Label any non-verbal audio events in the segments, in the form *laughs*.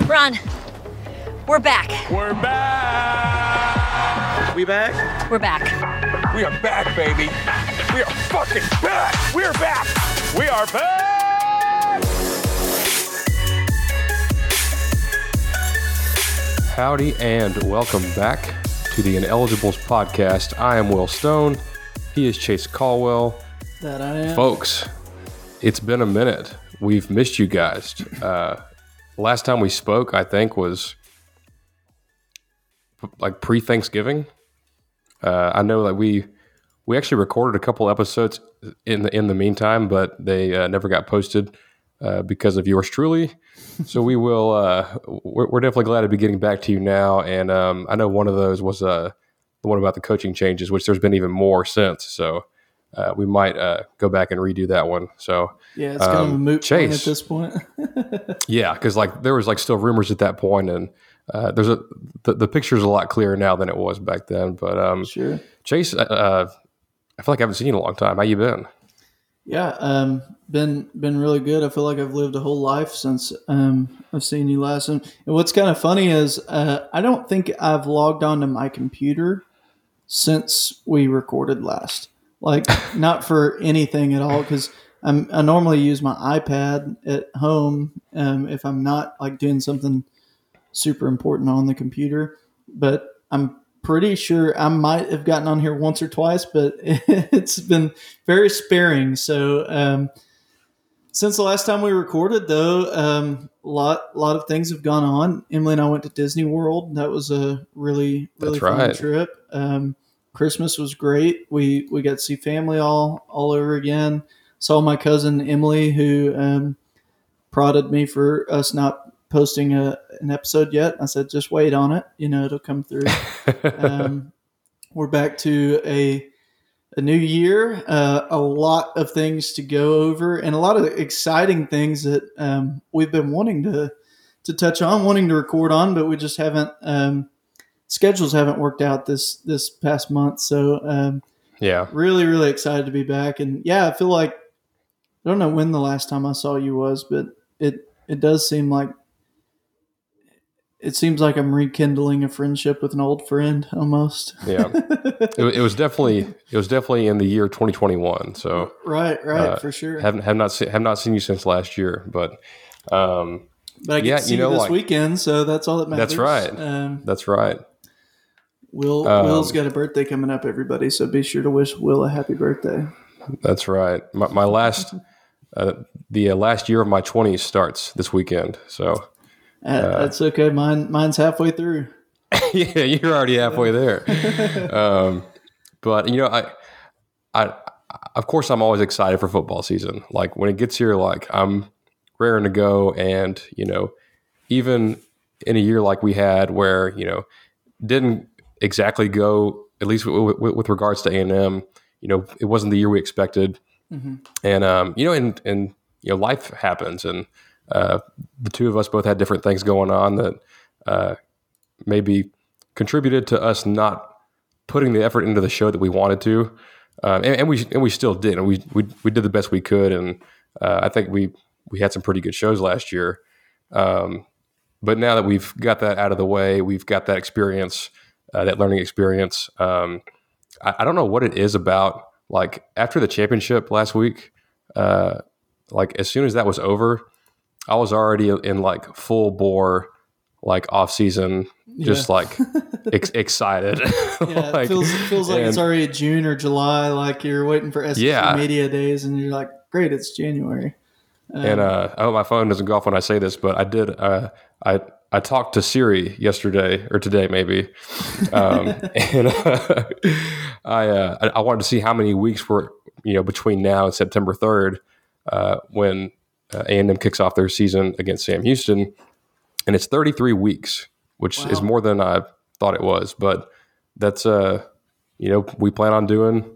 Ron, we're back. We're back. We back? We're back. We are back, baby. We are fucking back. We're back. We are back. Howdy and welcome back to the Ineligibles podcast. I am Will Stone. He is Chase Caldwell. That I am. Folks, it's been a minute. We've missed you guys. Uh, last time we spoke, I think, was like pre Thanksgiving. Uh, I know that we we actually recorded a couple episodes in the in the meantime, but they uh, never got posted uh, because of yours truly. *laughs* So we will. Uh, we're, we're definitely glad to be getting back to you now. And um, I know one of those was uh, the one about the coaching changes, which there's been even more since. So uh, we might uh, go back and redo that one. So Yeah, it's kind of a um, moot point Chase. at this point. *laughs* yeah, because like there was like still rumors at that point, and uh, there's a the, the picture's a lot clearer now than it was back then. But um, sure. Chase, uh, I feel like I haven't seen you in a long time. How you been? Yeah, um, been been really good. I feel like I've lived a whole life since um, I've seen you last. And what's kind of funny is uh, I don't think I've logged onto my computer since we recorded last. Like not for anything at all because I'm I normally use my iPad at home um, if I'm not like doing something super important on the computer. But I'm pretty sure I might have gotten on here once or twice, but *laughs* it's been very sparing. So um, since the last time we recorded, though, um, a lot lot of things have gone on. Emily and I went to Disney World. That was a really really That's fun right. trip. Um, Christmas was great. We we got to see family all all over again. Saw my cousin Emily, who um, prodded me for us not posting a, an episode yet. I said, just wait on it. You know, it'll come through. um, *laughs* we're back to a a new year. Uh, a lot of things to go over, and a lot of exciting things that um, we've been wanting to to touch on, wanting to record on, but we just haven't. Um, schedules haven't worked out this this past month, so um, yeah, really, really excited to be back. And yeah, I feel like I don't know when the last time I saw you was, but it it does seem like it seems like I'm rekindling a friendship with an old friend almost. yeah. *laughs* it, it was definitely it was definitely in the year 2021. So right, right, Uh, for sure. haven't have not se- have not seen you since last year, but um, but I get yeah, to see you you, know, this like- weekend, so that's all that matters. That's right. Um, that's right. Will Um, Will's got a birthday coming up, everybody. So be sure to wish Will a happy birthday. That's right. My, my last uh, the uh, last year of my 20s starts this weekend. So Uh, that's okay. Mine mine's halfway through. *laughs* yeah, you're already halfway there. *laughs* um, but you know, I, I, of course, I'm always excited for football season. Like when it gets here, like I'm raring to go, and you know, even in a year like we had, where you know, didn't exactly go at least with, with, with regards to A and M. You know, it wasn't the year we expected, and um, you know, and and you know, life happens, and uh, the two of us both had different things going on that uh, maybe contributed to us not putting the effort into the show that we wanted to, um, and, and we and we still did, and we we, we did the best we could, and uh, I think we we had some pretty good shows last year. Um, but now that we've got that out of the way, we've got that experience, uh, that learning experience. Um, I, I don't know what it is about like after the championship last week. Uh, like as soon as that was over, I was already in like full bore, like off season, just Yeah. like *laughs* ex- excited. *laughs* Yeah, Like, it feels it feels like it's already June or July. Like you're waiting for SEC Yeah. media days, and you're like, great, it's January. And uh, I hope my phone doesn't go off when I say this, but I did. Uh, I I talked to Siri yesterday or today maybe, um, *laughs* and uh, I, uh, I I wanted to see how many weeks were you know between now and September third uh, when A and M kicks off their season against Sam Houston, and it's 33 weeks, which is more than I thought it was. But that's uh, you know, we plan on doing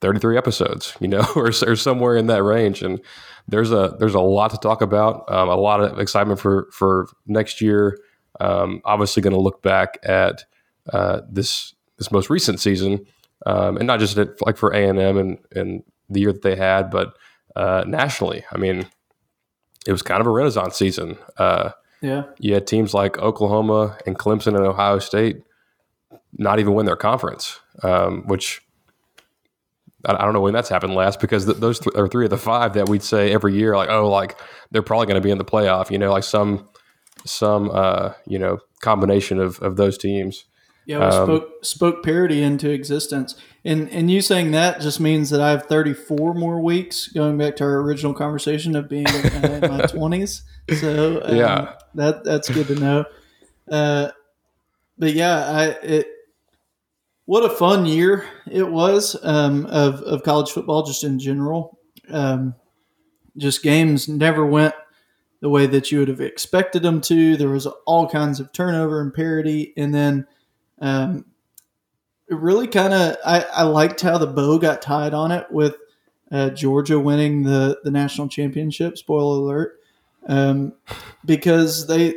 33 episodes, *laughs* you know, or, or somewhere in that range. And there's a there's a lot to talk about, um, a lot of excitement for for next year. Um, obviously, going to look back at uh, this this most recent season, um, and not just at, like for A and M and and the year that they had, but uh, nationally. I mean, it was kind of a renaissance season. Uh, Yeah. you had teams like Oklahoma and Clemson and Ohio State not even win their conference, um, which I, I don't know when that's happened last because th- those th- are three of the five that we'd say every year, like, oh, like they're probably going to be in the playoff, you know, like some some uh, you know combination of of those teams. Yeah, we Um, spoke spoke parity into existence, and and you saying that just means that I have 34 more weeks. Going back to our original conversation of being uh, in my *laughs* 20s, so um, Yeah. that that's good to know. Uh, but yeah, I it what a fun year it was um, of of college football just in general. Um, just games never went the way that you would have expected them to. There was all kinds of turnover and parity, and then um, it really kind of I, I liked how the bow got tied on it with uh, Georgia winning the the national championship. Spoiler alert, um, because they.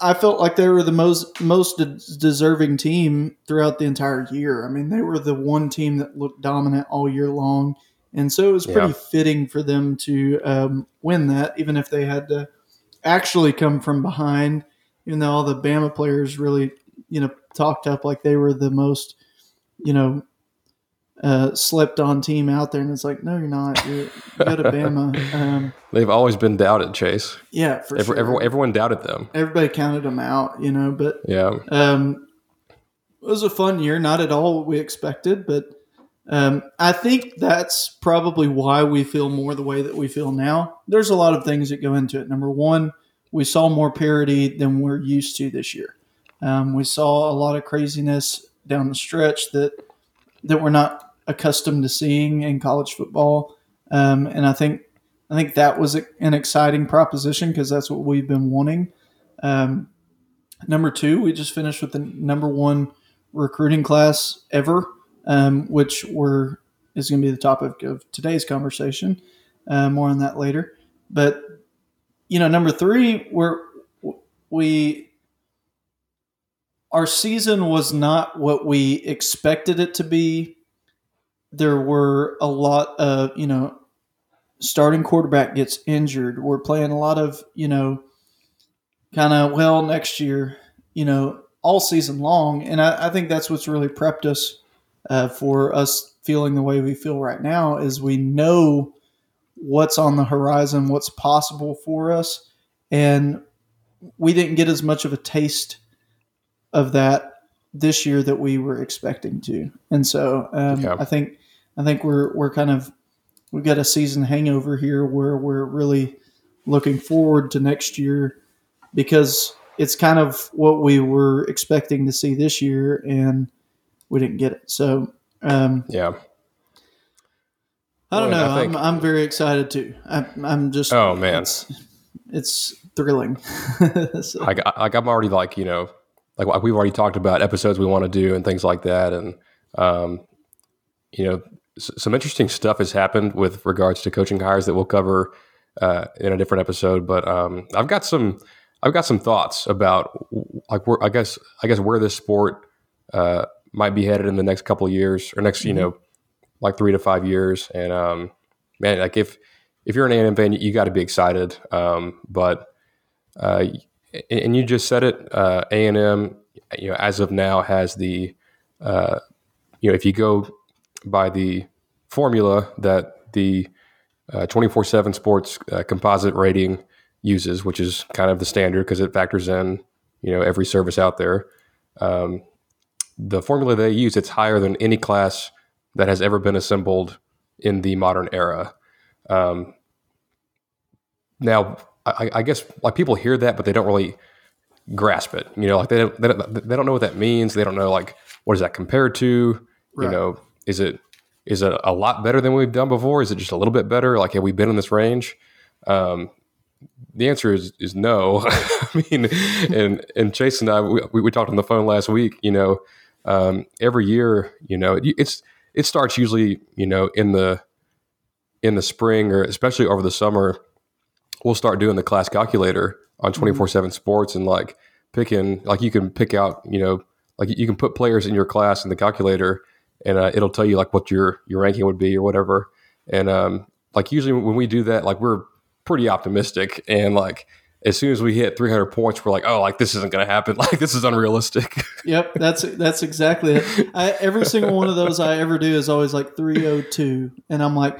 I felt like they were the most most de- deserving team throughout the entire year. I mean, they were the one team that looked dominant all year long, and so it was pretty Yeah. fitting for them to um, win that, even if they had to actually come from behind. Even though all the Bama players really, you know, talked up like they were the most, you know, uh, slept on team out there, and it's like, no, you're not. You're, you go to Bama. *laughs* Um, They've always been doubted, Chase. yeah, for Every, sure. everyone, everyone doubted them. Everybody counted them out, you know, but Yeah, um, it was a fun year, not at all what we expected, but um, I think that's probably why we feel more the way that we feel now. There's a lot of things that go into it. Number one, we saw more parity than we're used to this year. Um, we saw a lot of craziness down the stretch that that we're not accustomed to seeing in college football, um, and I think I think that was an exciting proposition because that's what we've been wanting. Um, Number two, we just finished with the number one recruiting class ever, um, which we're is going to be the topic of today's conversation. Uh, more on that later. But you know, number three, we're we our season was not what we expected it to be. There were a lot of you know, starting quarterback gets injured. We're playing a lot of you know kind of well next year, you know, all season long. And I, I think that's what's really prepped us uh, for us feeling the way we feel right now is we know what's on the horizon, what's possible for us, and we didn't get as much of a taste of that this year that we were expecting to. And so um, Yeah. I think I think we're we're kind of we've got a season hangover here where we're really looking forward to next year because it's kind of what we were expecting to see this year and we didn't get it. So um, yeah. I don't know. I I'm, I'm very excited too. I, I'm just Oh, man. it's, it's thrilling. *laughs* So- like I- like I'm already like you know like we've already talked about episodes we want to do and things like that and um you know some interesting stuff has happened with regards to coaching hires that we'll cover uh, in a different episode but um I've got some I've got some thoughts about like where I guess I guess where this sport uh might be headed in the next couple of years or next you know like three to five years and um man like if if you're an A&M fan you got to be excited um but uh, and you just said it. Uh, A and M, you know, as of now, has the, uh, you know, if you go by the formula that the twenty four seven Sports uh, composite rating uses, which is kind of the standard because it factors in, you know, every service out there. Um, the formula they use, it's higher than any class that has ever been assembled in the modern era. Um, now, I, I guess like people hear that, but they don't really grasp it. You know, like they don't, they don't they don't know what that means. They don't know like what is that compared to. Right. You know, is it is it a lot better than we've done before? Is it just a little bit better? Like have we been in this range? Um, the answer is is no. *laughs* I mean, and and Chase and I we, we talked on the phone last week. You know, um, every year, you know, it's it starts usually you know in the in the spring or especially over the summer. We'll start doing the class calculator on twenty four seven Sports and like picking like you can pick out you know like you can put players in your class in the calculator and uh, it'll tell you like what your your ranking would be or whatever. And um, like usually when we do that, like we're pretty optimistic and like as soon as we hit 300 points we're like oh like this isn't going to happen. *laughs* Like this is unrealistic. *laughs* Yep that's that's exactly it. I, every single one of those i ever do is always like 302 and i'm like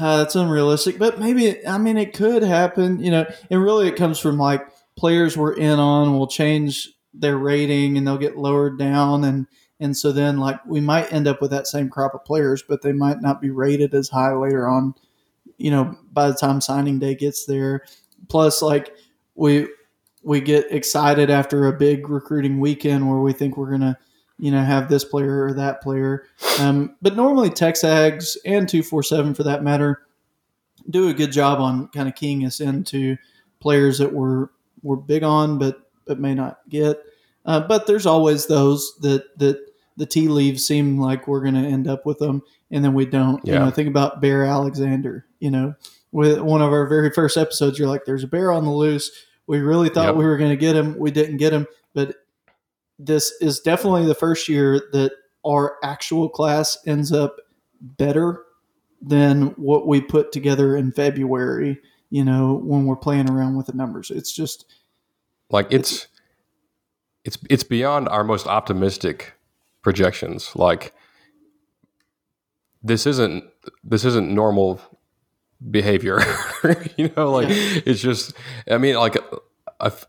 uh, that's unrealistic. But maybe i mean it could happen you know and really it comes from like players we're in on will change their rating and they'll get lowered down and and so then like we might end up with that same crop of players but they might not be rated as high later on you know, by the time signing day gets there. Plus, like we we get excited after a big recruiting weekend where we think we're gonna, you know, have this player or that player. Um, but normally, TexAgs and two four seven for that matter do a good job on kind of keying us into players that we're we're big on, but but may not get. Uh, but there's always those that that the tea leaves seem like we're going to end up with them, and then we don't. Yeah. You know, think about Bear Alexander. You know, with one of our very first episodes, you're like, "There's a bear on the loose." We really thought yep. we were going to get him. We didn't get him, but this is definitely the first year that our actual class ends up better than what we put together in February. You know, when we're playing around with the numbers, it's just like it's it's it's it's beyond our most optimistic projections. Like this isn't this isn't normal behavior. *laughs* you know, like it's just. I mean, like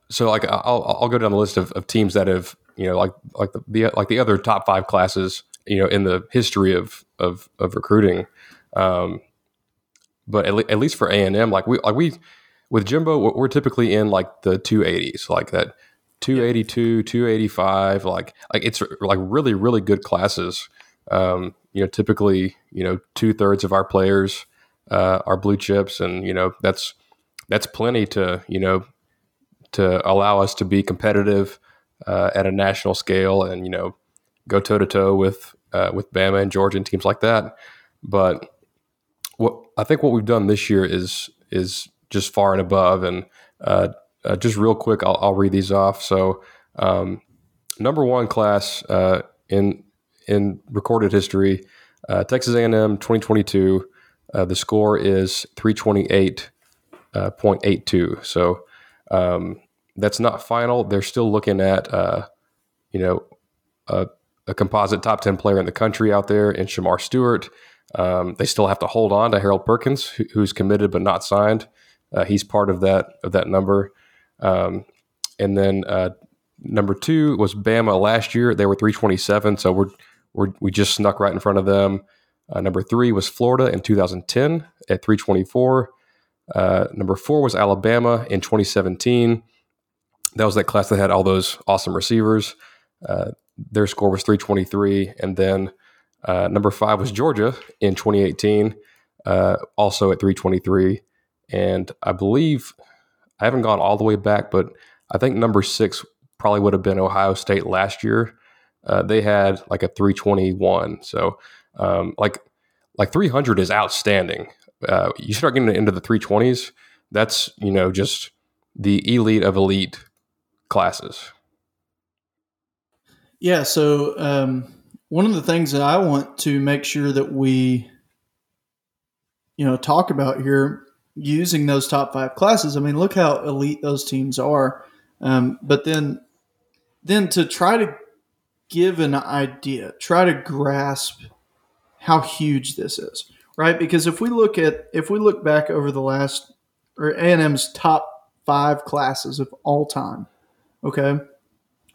so like I'll I'll go down the list of, of teams that have you know like like the, the like the other top five classes you know in the history of of of recruiting. Um, but at, le- at least for A and M, like we like we with Jimbo, we're typically in like the two eighties, like that 282 285 like like it's like really really good classes. Um, you know typically you know two-thirds of our players uh, are blue chips and you know that's that's plenty to you know to allow us to be competitive uh, at a national scale and you know go toe to toe with uh, with Bama and Georgia and teams like that. But what I think what we've done this year is is just far and above and uh, uh, just real quick, I'll, I'll, read these off. So, um, number one class uh, in in recorded history, uh, Texas A&M 2022. Uh, the score is 328.82. Uh, so um, that's not final. They're still looking at uh, you know a, a, composite top 10 player in the country out there in Shemar Stewart. Um, they still have to hold on to Harold Perkins, who, who's committed but not signed. he's part of that of that number. Um, and then uh, number two was Bama last year. They were 327, so we're, we're we just snuck right in front of them. Uh, number three was Florida in 2010 at 324. Uh, number four was Alabama in 2017. That was that class that had all those awesome receivers. Uh, their score was 323. And then uh, number five was Georgia in 2018, uh, also at 323. And I believe I haven't gone all the way back, but I think number six probably would have been Ohio State last year. Uh, they had like a 321. So um, like like 300 is outstanding. Uh, you start getting into the 320s, that's you know just the elite of elite classes. Yeah. So um, one of the things that I want to make sure that we you know talk about here using those top five classes. I mean, look how elite those teams are. Um, but then, then to try to give an idea, try to grasp how huge this is, right? Because if we look at if we look back over the last or A and M's top five classes of all time, okay,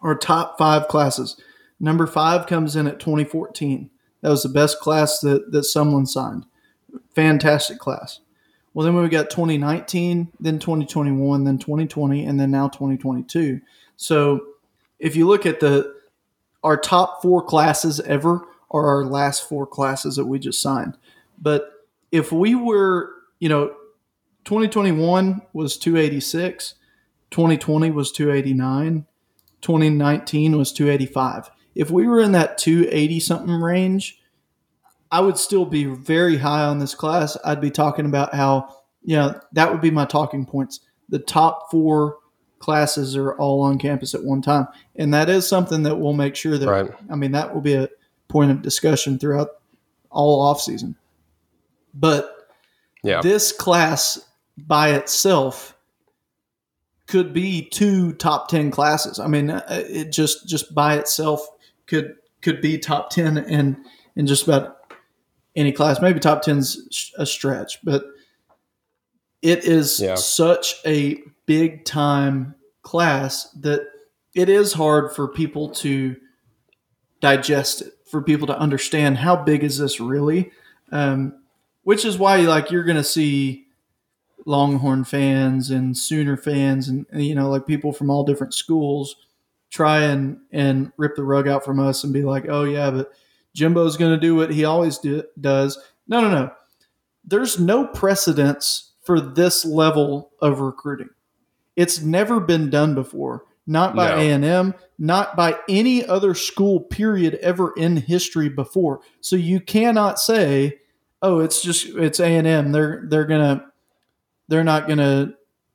or top five classes. Number five comes in at 2014. That was the best class that that someone signed. Fantastic class. Well, then we got 2019, then 2021, then 2020, and then now 2022. So if you look at the our top four classes ever are our last four classes that we just signed. But if we were, you know, 2021 was 286, 2020 was 289, 2019 was 285. If we were in that 280 something range, I would still be very high on this class. I'd be talking about how, you know, that would be my talking points. The top four classes are all on campus at one time. And that is something that we'll make sure that, Right. I mean, that will be a point of discussion throughout all off season. But Yeah. this class by itself could be two top 10 classes i mean uh, it just just by itself could could be top 10 and, and just about any class maybe top 10's a stretch but it is Yeah. such a big time class that it is hard for people to digest it for people to understand how big is this really um, which is why like you're going to see Longhorn fans and Sooner fans and you know like people from all different schools try and and rip the rug out from us and be like, "Oh yeah, but Jimbo's going to do what he always do, does." No, no, no. There's no precedence for this level of recruiting. It's never been done before. Not by No. A&M, not by any other school period ever in history before. So you cannot say, "Oh, it's just it's A&M. They're they're going to they're not going to,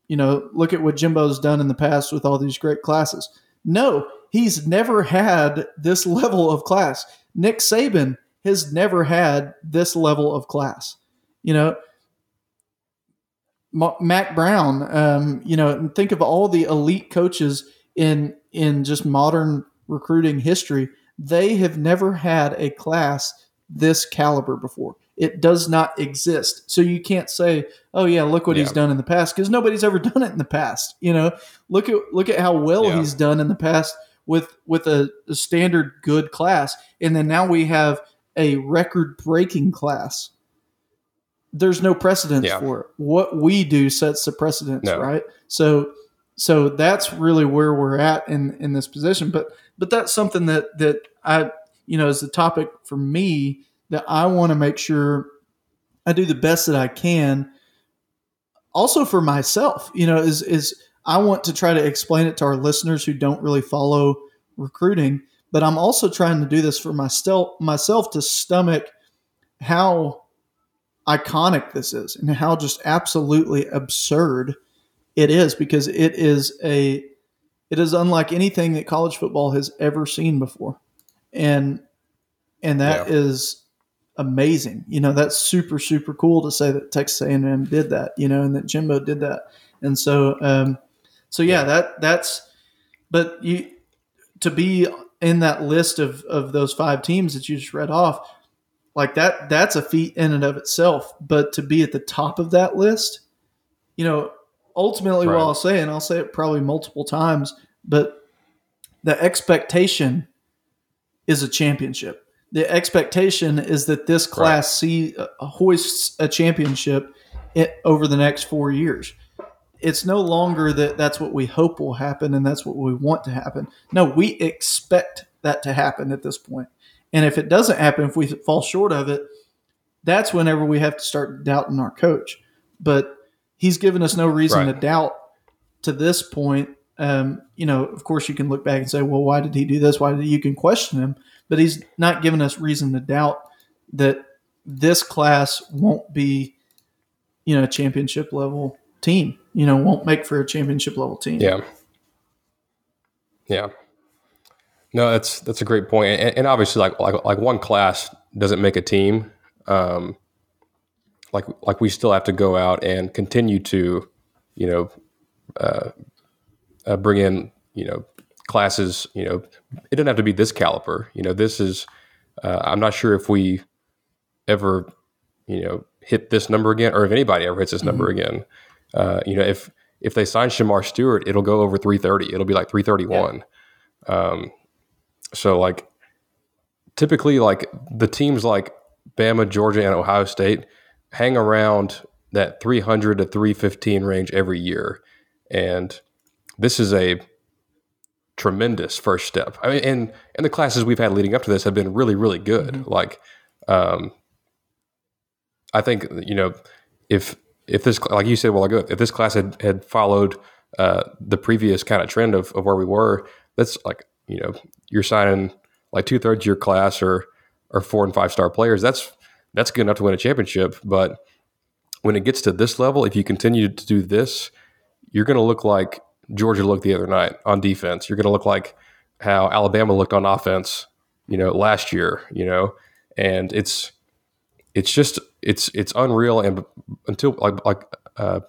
you know, look at what Jimbo's done in the past with all these great classes. No, he's never had this *laughs* level of class. Nick Saban has never had this level of class. You know, Ma- Mack Brown, um, you know, and think of all the elite coaches in in just modern recruiting history. They have never had a class this caliber before. It does not exist. So you can't say, "Oh yeah, look what he's done in the past," because nobody's ever *laughs* done it in the past. You know, look at look at how well Yeah. he's done in the past with with a, a standard good class, and then now we have a record breaking class. There's no precedence Yeah. for it. What we do sets the precedence, No. right? So so that's really where we're at in in this position. But but that's something that that I you know is the topic for me that I want to make sure I do the best that I can. Also for myself, you know, is is I want to try to explain it to our listeners who don't really follow recruiting, but I'm also trying to do this for myself myself to stomach how iconic this is and how just absolutely absurd it is because it is a it is unlike anything that college football has ever seen before. And and that Yeah. is amazing. You know that's super super cool to say that texas a&m did that you know and that jimbo did that. And so um so yeah, that that's but you to be in that list of of those five teams that you just read off like that that's a feat in and of itself. But to be at the top of that list you know ultimately Right. what i'll say and i'll say it probably multiple times but the expectation is a championship. The expectation is that this class see uh, hoists a championship it, over the next four years it's no longer that that's what we hope will happen and that's what we want to happen. No, we expect that to happen at this point. And if it doesn't happen, if we fall short of it, that's whenever we have to start doubting our coach. But he's given us no reason Right. to doubt to this point. Um, you know, of course, you can look back and say, well, why did he do this? Why did you can question him? But he's not given us reason to doubt that this class won't be, you know, a championship level team. You know, won't make for a championship level team. Yeah. Yeah. No, that's that's a great point, and, and obviously, like like like one class doesn't make a team. Um, like like we still have to go out and continue to, you know, uh, uh, bring in you know classes. You know, it doesn't have to be this caliber. You know, this is. Uh, I'm not sure if we ever, you know, hit this number again, or if anybody ever hits this number again. Uh, you know, if if they sign Shemar Stewart, it'll go over 330. It'll be like 331. Um, so like typically like the teams like Bama, Georgia, and Ohio State hang around that 300 to 315 range every year, and this is a tremendous first step. I mean, and and the classes we've had leading up to this have been really really good. Like, um, I think you know if if this, like you said, ago, if this class had had followed uh, the previous kind of trend of, of where we were, that's like you know you're signing like two thirds of your class or or four and five star players. That's that's good enough to win a championship. But when it gets to this level, if you continue to do this, you're going to look like Georgia looked the other night on defense. You're going to look like how Alabama looked on offense, you know, last year. You know, and it's it's just it's it's unreal. And until like like uh,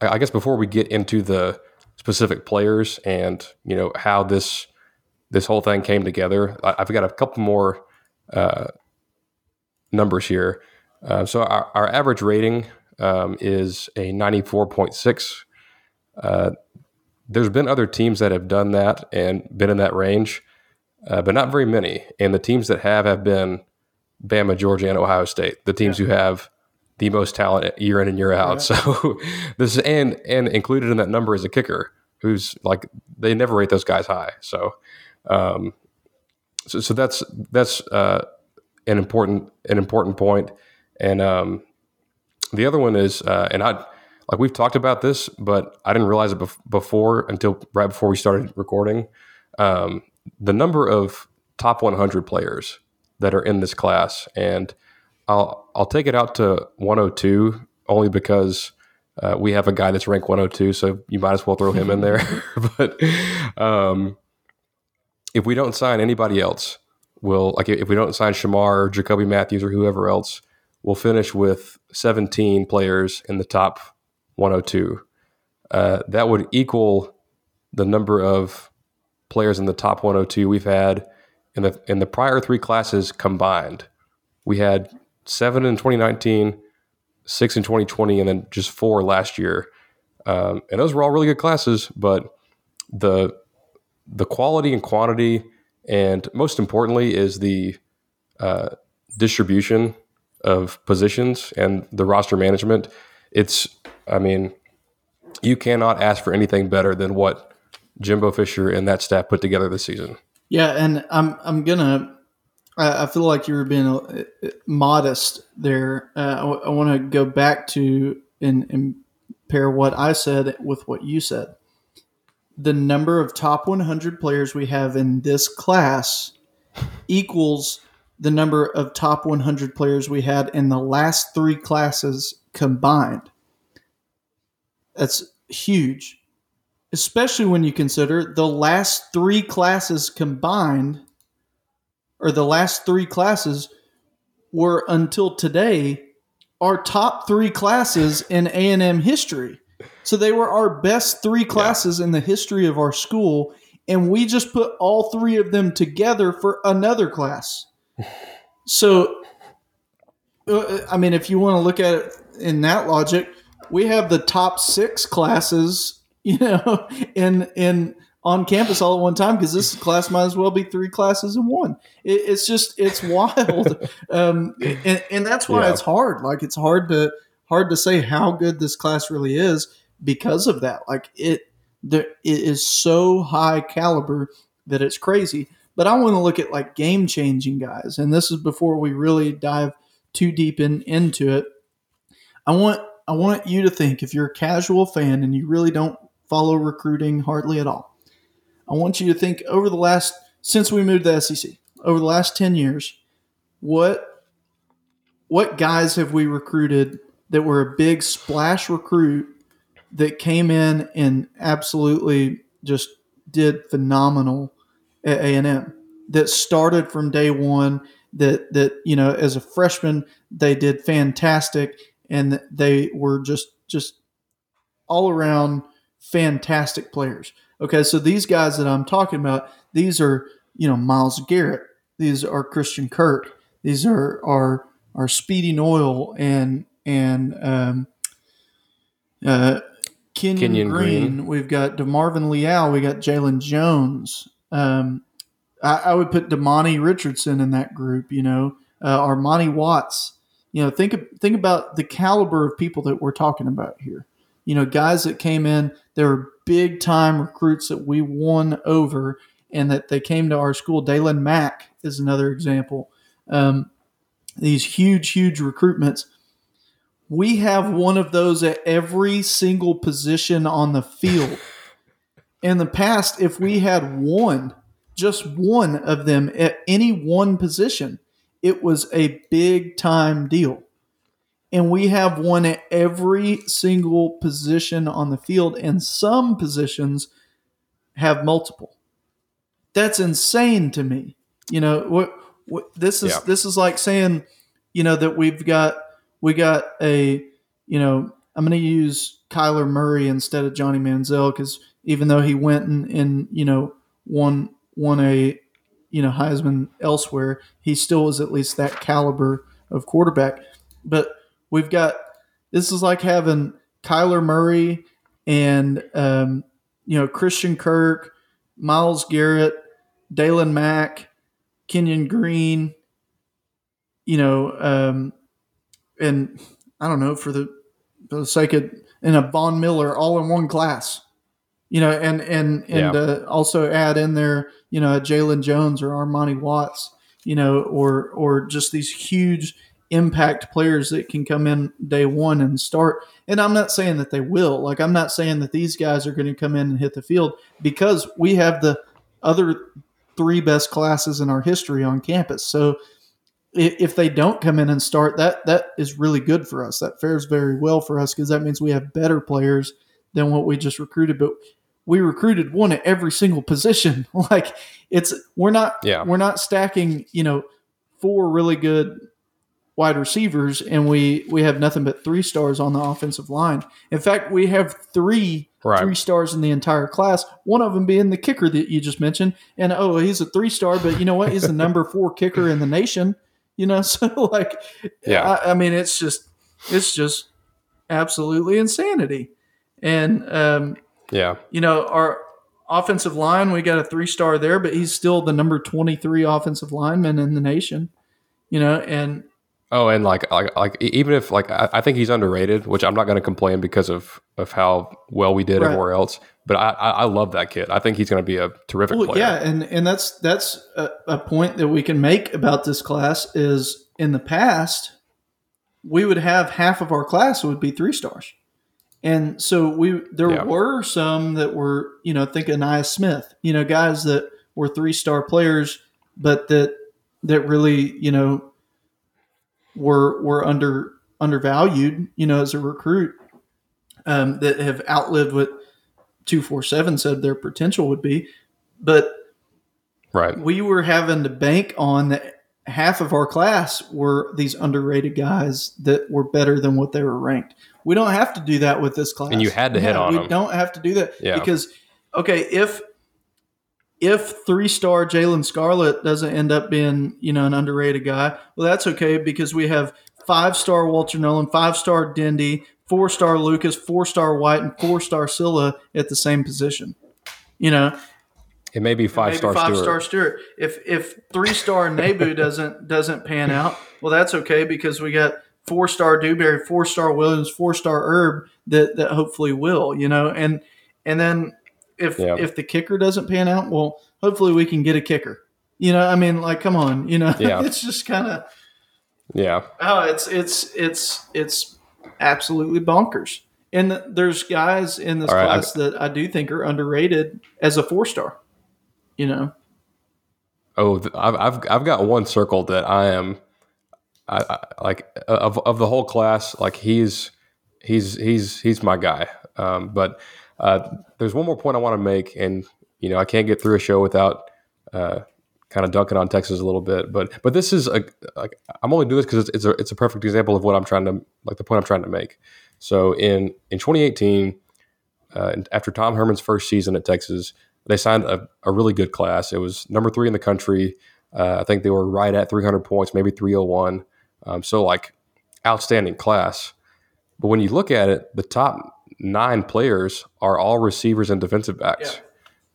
I guess before we get into the specific players and you know how this this whole thing came together, I, have got a couple more uh, numbers here. Uh, so our, our, average rating um, is a 94.6. Uh, there's been other teams that have done that and been in that range, uh, but not very many. And the teams that have have been Bama, Georgia, and Ohio State, the teams yeah. who have the most talent year in and year out. Yeah. So *laughs* this is, and and included in that number is a kicker who's like they never rate those guys high. So um, so, so that's that's uh, an important an important point. And um, the other one is, uh, and I like we've talked about this, but I didn't realize it bef- before until right before we started recording. Um, the number of top 100 players that are in this class, and I'll I'll take it out to 102 only because uh, we have a guy that's ranked 102, so you might as well throw him in there. *laughs* *laughs* but um, if we don't sign anybody else, we'll like if we don't sign Shemar, or Jacoby Matthews or whoever else, we'll finish with 17 players in the top 102. Uh, that would equal the number of players in the top 102 we've had in the in the prior three classes combined. We had seven in 2019, six in 2020, and then just four last year. Um, and those were all really good classes, but the the quality and quantity, and most importantly, is the uh, distribution of positions and the roster management. It's, I mean, you cannot ask for anything better than what Jimbo Fisher and that staff put together this season. Yeah, and I'm I'm gonna. I feel like you were being uh, modest there. Uh, I, I want to go back to and, and pair what I said with what you said the number of top 100 players we have in this class *laughs* equals the number of top 100 players we had in the last three classes combined. That's huge, especially when you consider the last three classes combined, or the last three classes were until today our top three classes in A&M history. So they were our best three classes yeah. in the history of our school, and we just put all three of them together for another class. *laughs* So, uh, I mean, if you want to look at it in that logic, we have the top six classes, *laughs* you know, in in on campus all at one time because this class might as well be three classes in one. It, it's just it's wild, *laughs* um, and, and that's why yeah. it's hard. Like it's hard to hard to say how good this class really is because of that. Like it, there, it is so high caliber that it's crazy. But I want to look at like game changing guys, and this is before we really dive too deep in into it. I want I want you to think if you're a casual fan and you really don't follow recruiting hardly at all. I want you to think over the last since we moved to the SEC over the last ten years, what what guys have we recruited that were a big splash recruit that came in and absolutely just did phenomenal at A&M that started from day one that that you know as a freshman they did fantastic and they were just just all around fantastic players okay so these guys that i'm talking about these are you know Myles Garrett these are christian kirk these are are are speedy noil and and um, uh, Kenyon, Kenyon Green. Green. We've got DeMarvin Leal. We got Jalen Jones. Um, I, I, would put Demani Richardson in that group. You know, uh, Armani Watts. You know, think think about the caliber of people that we're talking about here. You know, guys that came in, they were big time recruits that we won over, and that they came to our school. Daylon Mack is another example. Um, these huge, huge recruitments. We have one of those at every single position on the field. *laughs* In the past, if we had one, just one of them at any one position, it was a big time deal. And we have one at every single position on the field, and some positions have multiple. That's insane to me. You know what? what this is Yeah. this is like saying, you know, that we've got we got a, you know, I'm going to use Kyler Murray instead of Johnny Manziel because even though he went and, and you know won won a you know Heisman elsewhere, he still was at least that caliber of quarterback. But we've got this is like having Kyler Murray and um, you know Christian Kirk, Myles Garrett, Daylon Mack, Kenyon Green, you know, um, and I don't know for the for the sake of and a Von Miller all in one class, you know, and and and Yeah. uh, also add in there, you know, a Jalen Jones or Armani Watts, you know, or or just these huge impact players that can come in day one and start. And I'm not saying that they will. Like I'm not saying that these guys are going to come in and hit the field because we have the other three best classes in our history on campus. So if they don't come in and start, that that is really good for us. That fares very well for us because that means we have better players than what we just recruited. But we recruited one at every single position. *laughs* Like it's we're not Yeah. we're not stacking you know four really good wide receivers and we we have nothing but three stars on the offensive line. In fact, we have three Right. three stars in the entire class. One of them being the kicker that you just mentioned. And oh, he's a three star, but you know what? He's the number four kicker in the nation. You know, *laughs* so like, Yeah. I, I mean, it's just it's just absolutely insanity. And um, Yeah. you know, our offensive line, we got a three star there, but he's still the number 23 offensive lineman in the nation, you know, and Oh, and like, like, like even if like I, I think he's underrated, which I'm not going to complain because of of how well we did Right. everywhere else. But I, I, I love that kid. I think he's going to be a terrific well, player. yeah, and, and that's, that's a, a point that we can make about this class is in the past, we would have half of our class would be three stars. And so we, there Yeah. were some that were, you know, think Ainias Smith, you know, guys that were three star players, but that, that really, you know, were were under undervalued, you know, as a recruit, um, that have outlived what two four seven said their potential would be. But Right. we were having to bank on that half of our class were these underrated guys that were better than what they were ranked. We don't have to do that with this class. And you had to hit on We them. don't have to do that Yeah. because okay, if if three star Jalen Scarlett doesn't end up being you know an underrated guy, well that's okay because we have five star Walter Nolen, five star Dindy, four star Lucas, four star White, and four star Sylla at the same position. You know, It may be five star five Stewart. star Stewart. If if three star Nabou *laughs* doesn't doesn't pan out, well, that's okay because we got four star Dewberry, four star Williams, four star Herb that that hopefully will, you know, and and then if Yeah. if the kicker doesn't pan out, well, hopefully we can get a kicker. You know, I mean, like, come on, you know, *laughs* Yeah. it's just kind of Yeah. oh, it's it's it's it's absolutely bonkers. And th- there's guys in this All right, class that I do think are underrated as a four star. You know, Oh, I've, I've I've got one circle that I am, I, I like of of the whole class. Like he's he's he's he's my guy. Um, but uh, there's one more point I want to make, and you know I can't get through a show without uh, kind of dunking on Texas a little bit. But but this is I'm only doing this because it's, it's a it's a perfect example of what I'm trying to like the point I'm trying to make. So in in 2018, uh, after Tom Herman's first season at Texas, they signed a, a really good class. It was number three in the country. Uh, I think they were right at 300 points, maybe 301. Um, so like outstanding class. But when you look at it, the top nine players are all receivers and defensive backs.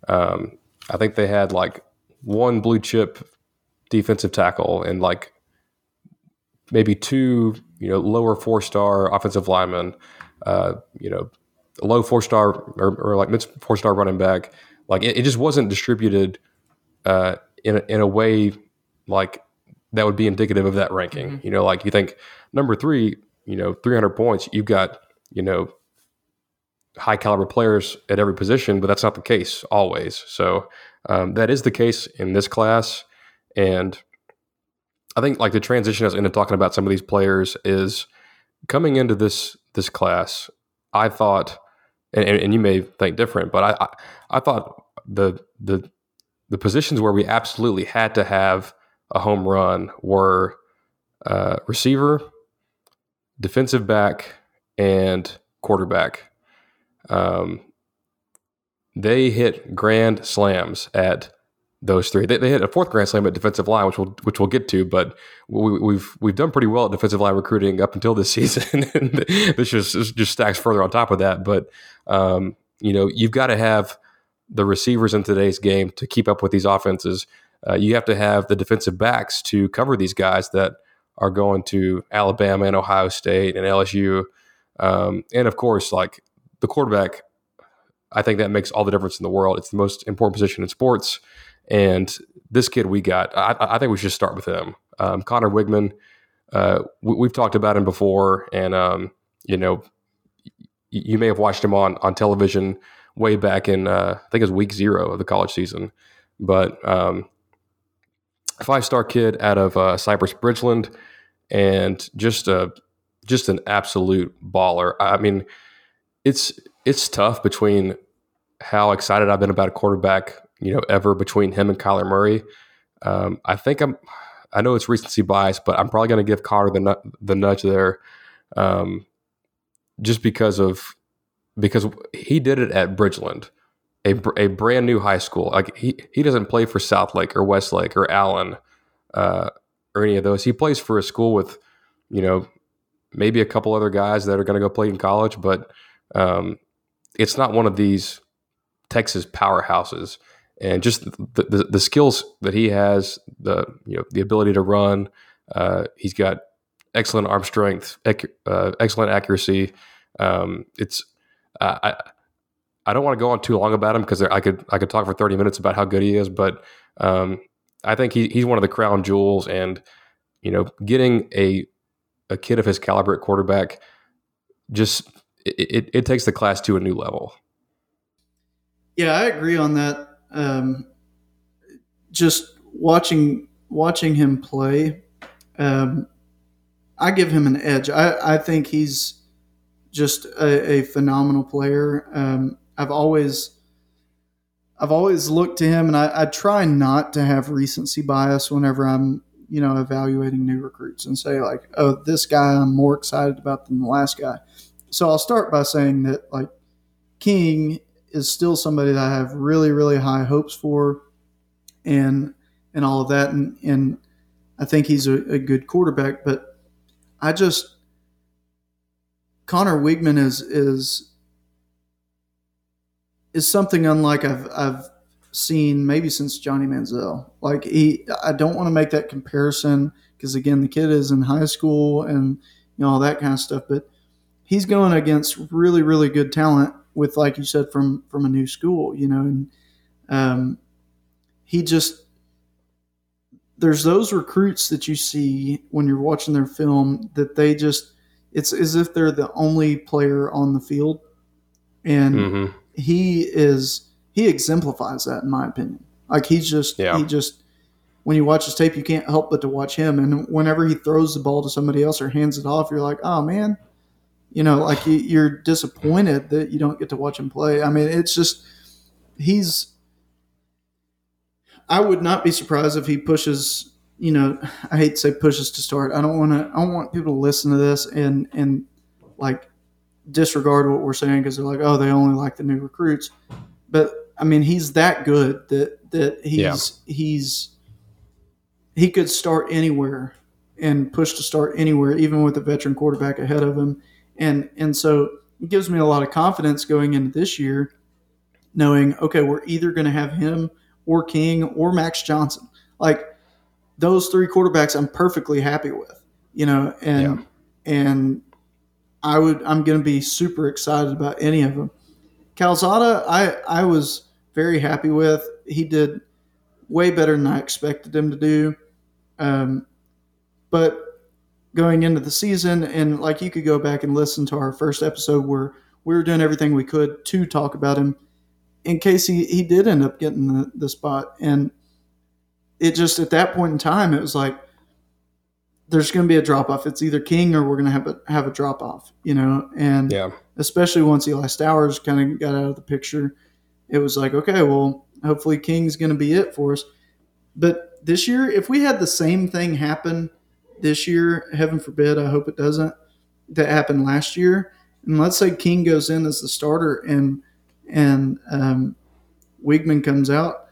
Um, I think they had like one blue chip defensive tackle and like maybe two, you know, lower four star offensive linemen, uh, you know, low four star or, or like mid four star running back. Like it, it just wasn't distributed uh, in a, in a way like that would be indicative of that ranking. You know, like you think number three, you you know 300 points, you've got you know high caliber players at every position, but that's not the case always. So um, that is the case in this class, and I think like the transition us into talking about some of these players is coming into this this class. I thought, and, and you may think different, but I, I I thought the the the positions where we absolutely had to have a home run were uh, receiver, defensive back, and quarterback. Um, they hit grand slams at those three. They, they hit a fourth grand slam at defensive line, which we'll which we'll get to. But we, have we've, we've done pretty well at defensive line recruiting up until this *laughs* season, this just just stacks further on top of that. But um, you know, you've got to have the receivers in today's game to keep up with these offenses. Uh, you have to have the defensive backs to cover these guys that are going to Alabama and Ohio State and LSU, um, and of course, like the quarterback. I think that makes all the difference in the world. It's the most important position in sports. And this kid we got, I, I think we should start with him. Um, Conner Weigman, uh, we, have talked about him before, and um, you know, you may have watched him on on television way back in uh, I think it was week zero of the college season. But um, five star kid out of uh, Cypress Bridgeland, and just a just an absolute baller. I mean, it's it's tough between how excited I've been about a quarterback, you know, ever between him and Kyler Murray. Um, I think I'm. I know it's recency bias, but I'm probably going to give Carter the the nudge there, um, just because of because he did it at Bridgeland, a, a brand new high school. Like he he doesn't play for Southlake or Westlake or Allen uh, or any of those. He plays for a school with you know maybe a couple other guys that are going to go play in college, but um, it's not one of these Texas powerhouses. And just the, the, the skills that he has, the you know the ability to run, uh, he's got excellent arm strength, uh, excellent accuracy. Um, it's uh, I I don't want to go on too long about him because I could I could talk for thirty minutes about how good he is, but um, I think he, he's one of the crown jewels, and you know, getting a a kid of his caliber at quarterback just it, it, takes the class to a new level. Yeah, I agree on that. Um, just watching watching him play, um, I give him an edge. I, I think he's just a, a phenomenal player. Um, I've always I've always looked to him, and I, I, try not to have recency bias whenever I'm you know evaluating new recruits and say like, oh, this guy I'm more excited about than the last guy. So I'll start by saying that like King is still somebody that I have really really high hopes for, and and all of that, and and I think he's a, a good quarterback, but I just Conner Weigman is is is something unlike I've I've seen maybe since Johnny Manziel. Like he, I don't want to make that comparison because again, the kid is in high school and you know all that kind of stuff. But he's going against really really good talent with, like you said, from from a new school. You know, and um, he just there's those recruits that you see when you're watching their film that they just it's as if they're the only player on the field, and mm-hmm. he is he exemplifies that in my opinion. Like he's just yeah. he just when you watch his tape, you can't help but to watch him. And whenever he throws the ball to somebody else or hands it off, you're like, oh man, you know, like you're disappointed that you don't get to watch him play. I mean, it's just he's. I would not be surprised if he pushes you know, I hate to say pushes to start. I don't want to. I don't want people to listen to this and and like disregard what we're saying because they're like, oh, they only like the new recruits. But I mean, he's that good that that he's yeah. he's he could start anywhere and push to start anywhere, even with a veteran quarterback ahead of him. And and so it gives me a lot of confidence going into this year, knowing okay, we're either going to have him or King or Max Johnson. Like those three quarterbacks I'm perfectly happy with, you know, and yeah. and I would I'm going to be super excited about any of them. Calzada, I I was very happy with. He did way better than I expected him to do. Um, but going into the season, and like you could go back and listen to our first episode where we were doing everything we could to talk about him in case he, he did end up getting the, the spot. And it just at that point in time, it was like there's going to be a drop off. It's either King or we're going to have a have a drop off, you know. And Yeah. especially once Eli Stowers kind of got out of the picture, it was like, okay, well, hopefully King's going to be it for us. But this year, if we had the same thing happen this year, heaven forbid, I hope it doesn't, that happened last year, and let's say King goes in as the starter and and um, Weigman comes out,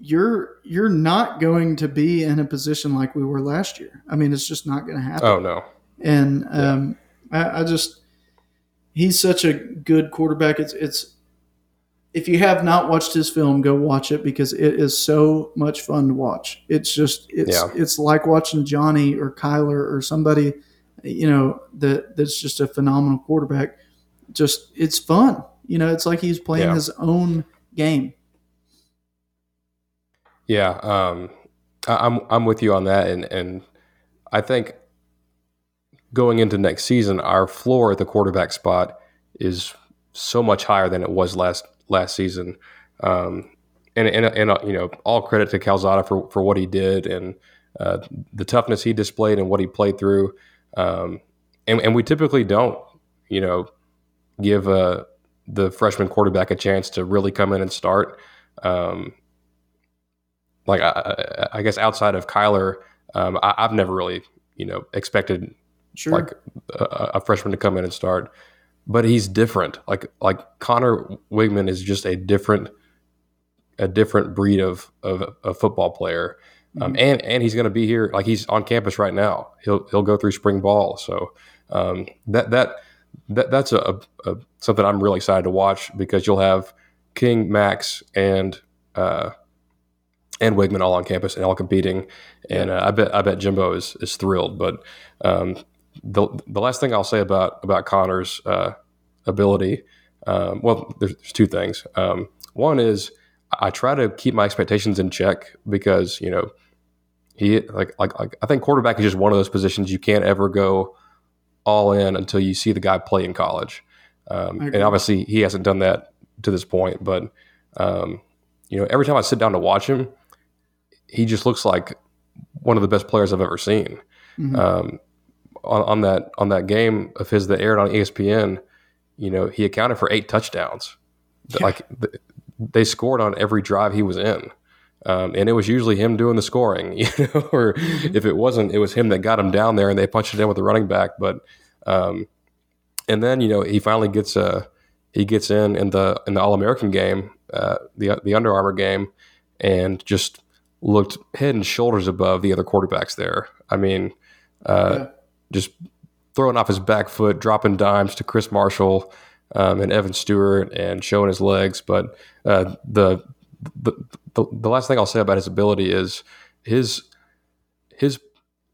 you're you're not going to be in a position like we were last year. I mean, it's just not going to happen. Oh no. And um, I, I just he's such a good quarterback. It's it's if you have not watched his film, go watch it because it is so much fun to watch. It's just it's Yeah. it's like watching Johnny or Kyler or somebody, you know, that that's just a phenomenal quarterback. Just it's fun. You know, it's like he's playing Yeah. his own game. Yeah, um, I- I'm I'm with you on that, and and I think going into next season, our floor at the quarterback spot is so much higher than it was last last season. Um, and and, and uh, you know, all credit to Calzada for for what he did and uh, the toughness he displayed and what he played through. Um, and and we typically don't, you know, give uh, the freshman quarterback a chance to really come in and start. Um, like I, I- guess outside of Kyler, um, I, I've never really you know expected Sure. like a, a freshman to come in and start. But he's different. Like like Conner Weigman is just a different a different breed of of a football player. Um, and and he's going to be here like he's on campus right now. He'll he'll go through spring ball. So um, that that that that's a, a something I'm really excited to watch because you'll have King, Max, and uh, and Wigman all on campus and all competing. And uh, I bet I bet Jimbo is is thrilled. But um, the the last thing I'll say about about Conner's uh, ability, um, well, there's, there's two things. Um, one is I try to keep my expectations in check because you know he like like like I think quarterback is just one of those positions you can't ever go all in until you see the guy play in college. Um, and obviously he hasn't done that to this point, but um, you know every time I sit down to watch him, he just looks like one of the best players I've ever seen. Mhm. Um, on, on that on that game of his that aired on ESPN, you know he accounted for eight touchdowns. Yeah. Like th- they scored on every drive he was in. Um, and it was usually him doing the scoring, *laughs* you know, or if it wasn't, it was him that got him down there and they punched it in with the running back. But, um, and then, you know, he finally gets, uh, he gets in in the, in the all American game, uh, the, the Under Armour game and just looked head and shoulders above the other quarterbacks there. I mean, uh, Yeah. Just throwing off his back foot, dropping dimes to Chris Marshall um, and Evan Stewart, and showing his legs. But uh, the, the the the last thing I'll say about his ability is his his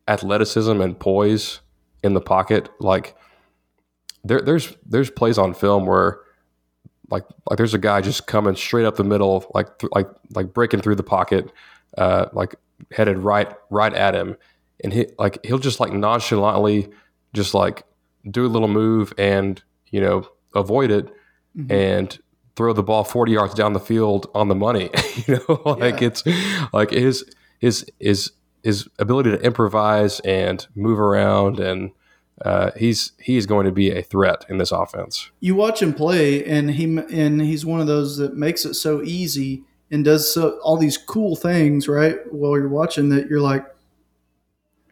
athleticism and poise in the pocket. Like there, there's there's plays on film where like like there's a guy just coming straight up the middle, like th- like like breaking through the pocket, uh, like headed right right at him, and he like he'll just like nonchalantly just like do a little move and you know avoid it Mhm. and throw the ball 40 yards down the field on the money *laughs* you know *laughs* like Yeah. it's like his his his his ability to improvise and move around and uh, he's he's going to be a threat in this offense you watch him play and he and he's one of those that makes it so easy and does so all these cool things right while you're watching that you're like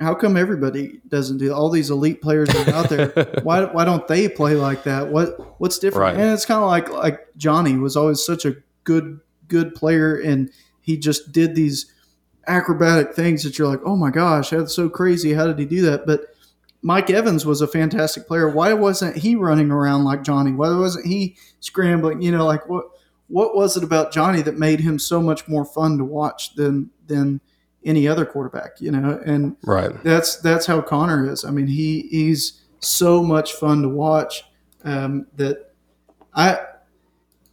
how come everybody doesn't do all these elite players are out there *laughs* why, why don't they play like that what what's different Right. and it's kind of like like johnny was always such a good good player and he just did these acrobatic things that you're like oh my gosh that's so crazy how did he do that but Mike Evans was a fantastic player. Why wasn't he running around like Johnny? Why wasn't he scrambling? You know, like what what was it about Johnny that made him so much more fun to watch than than any other quarterback? You know, and right that's that's how Conner is. I mean, he he's so much fun to watch um, that I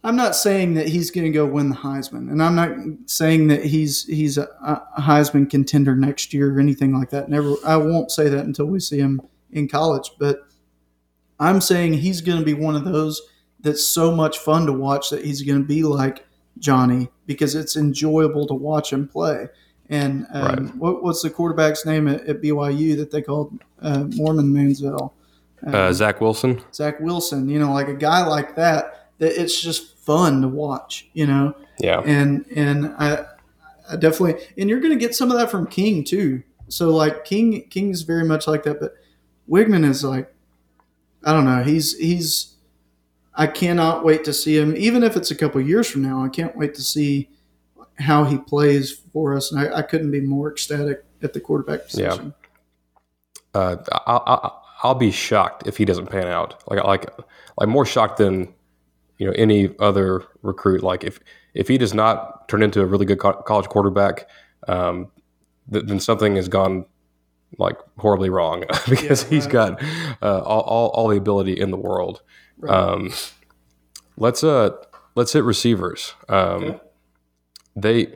I'm not saying that he's going to go win the Heisman, and I'm not saying that he's he's a, a Heisman contender next year or anything like that. Never, I won't say that until we see him in college. But I'm saying he's going to be one of those that's so much fun to watch that he's going to be like Johnny because it's enjoyable to watch him play. And um, Right. what, what's the quarterback's name at, at BYU that they called uh, Mormon Manziel? Uh, Zach Wilson. Zach Wilson, you know, like a guy like that, that it's just fun to watch, you know. Yeah. And and I, I definitely, and you're going to get some of that from King too. So like King, King's very much like that, but Weigman is like, I don't know, he's he's. I cannot wait to see him, even if it's a couple years from now. I can't wait to see how he plays for us, and I, I couldn't be more ecstatic at the quarterback position. uh, I, I, I'll be shocked if he doesn't pan out. Like like like more shocked than you know any other recruit. Like if if he does not turn into a really good co- college quarterback, um, th- then something has gone like horribly wrong *laughs* because Yeah, he's right. got uh, all, all all the ability in the world. Um, let's uh let's hit receivers. Um, Okay. They,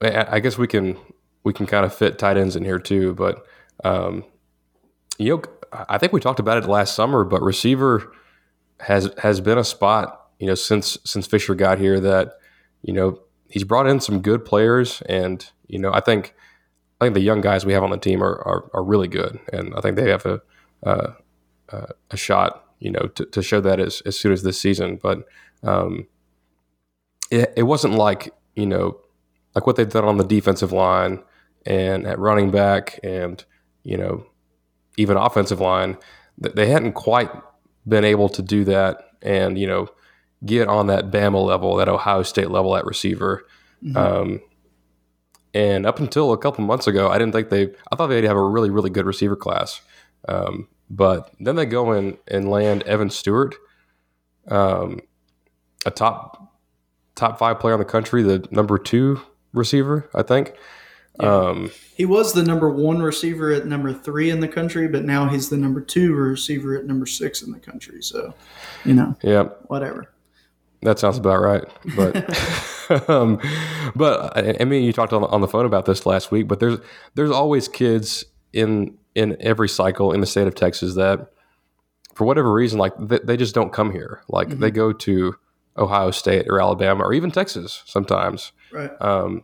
I guess we can we can kind of fit tight ends in here too, but um, you know, I think we talked about it last summer, but receiver has has been a spot you know since since Fisher got here that you know he's brought in some good players, and you know I think I think the young guys we have on the team are are, are really good, and I think they have a uh, uh, a shot you know to, to show that as, as soon as this season, but um, it it wasn't like you know like what they've done on the defensive line and at running back and you know even offensive line th- they hadn't quite been able to do that and you know get on that Bama level that Ohio State level at receiver. Um, and up until a couple months ago I didn't think they I thought they'd have a really really good receiver class. Um, but then they go in and land Evan Stewart um, a top top five player in the country the number two receiver I think um, He was the number one receiver at number three in the country, but now he's the number two receiver at number six in the country. So, you know, yeah whatever. That sounds about right. But, *laughs* *laughs* um, but I, I mean, you talked on, on the phone about this last week. But there's there's always kids in in every cycle in the state of Texas that, for whatever reason, like they, they just don't come here. Like they go to Ohio State or Alabama or even Texas sometimes. Right. Um,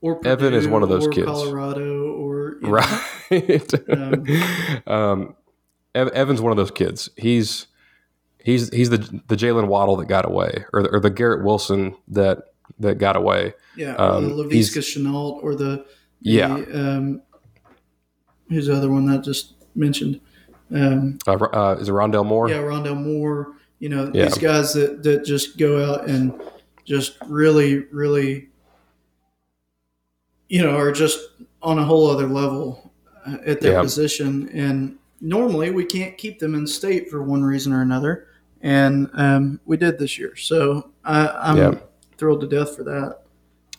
Or Evan is one of those kids. Colorado or right. *laughs* um, Ev- Evan's one of those kids. He's he's he's the the Jalen Waddle that got away, or the, or the Garrett Wilson that that got away. yeah, or Um, the Laviska Shenault or the, the Yeah. um, who's the other one that I just mentioned? Um, Uh, uh, is it Rondale Moore? yeah, Rondale Moore. You know, Yeah. these guys that that just go out and just really, really, you know, are just on a whole other level uh, at their Yeah. position. And normally we can't keep them in state for one reason or another. And um, we did this year. So I, I'm Yeah. thrilled to death for that.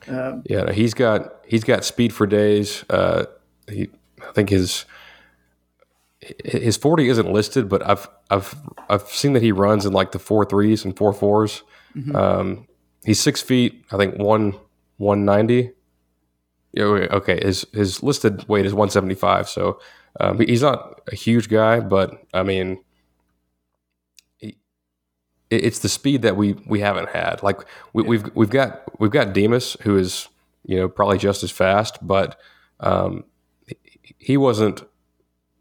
Um, Yeah, he's got he's got speed for days. Uh, he, I think his his forty isn't listed, but I've I've I've seen that he runs in like the four threes and four fours. Um, he's six feet, I think one one ninety. Yeah, okay. His his listed weight is one seventy five, so um, he's not a huge guy, but I mean, he, it's the speed that we we haven't had. Like we, we've we've got we've got Demas, who is you know probably just as fast, but um, he wasn't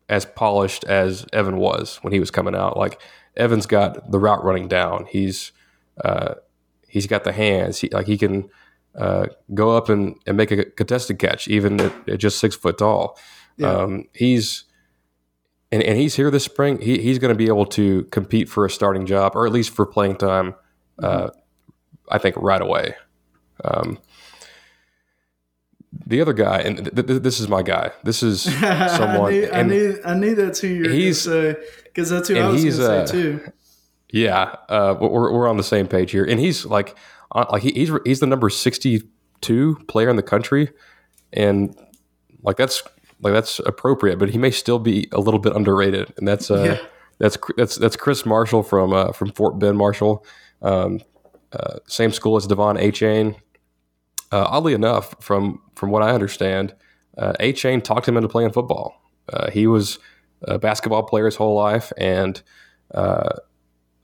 as polished as Evan was when he was coming out. Like Evan's got the route running down. He's uh, he's got the hands. He like he can uh, go up and, and make a contested catch, even at, at just six foot tall. Yeah. Um, he's and, and he's here this spring. He, he's going to be able to compete for a starting job, or at least for playing time. Uh, I think right away. Um, the other guy, and th- th- this is my guy. This is *laughs* someone. I, knew, I knew I knew that's who you were going to he's- say because that's who I was going to say uh, too. Yeah, uh, we're we're on the same page here, and he's like, uh, like he, he's he's the number sixty two player in the country, and like that's like that's appropriate, but he may still be a little bit underrated, and that's uh Yeah. that's that's that's Chris Marshall from uh, from Fort Bend Marshall. Um, uh, same school as De'Von Achane. Uh, oddly enough, from from what I understand, uh, Chain talked him into playing football. Uh, he was a basketball player his whole life, and uh,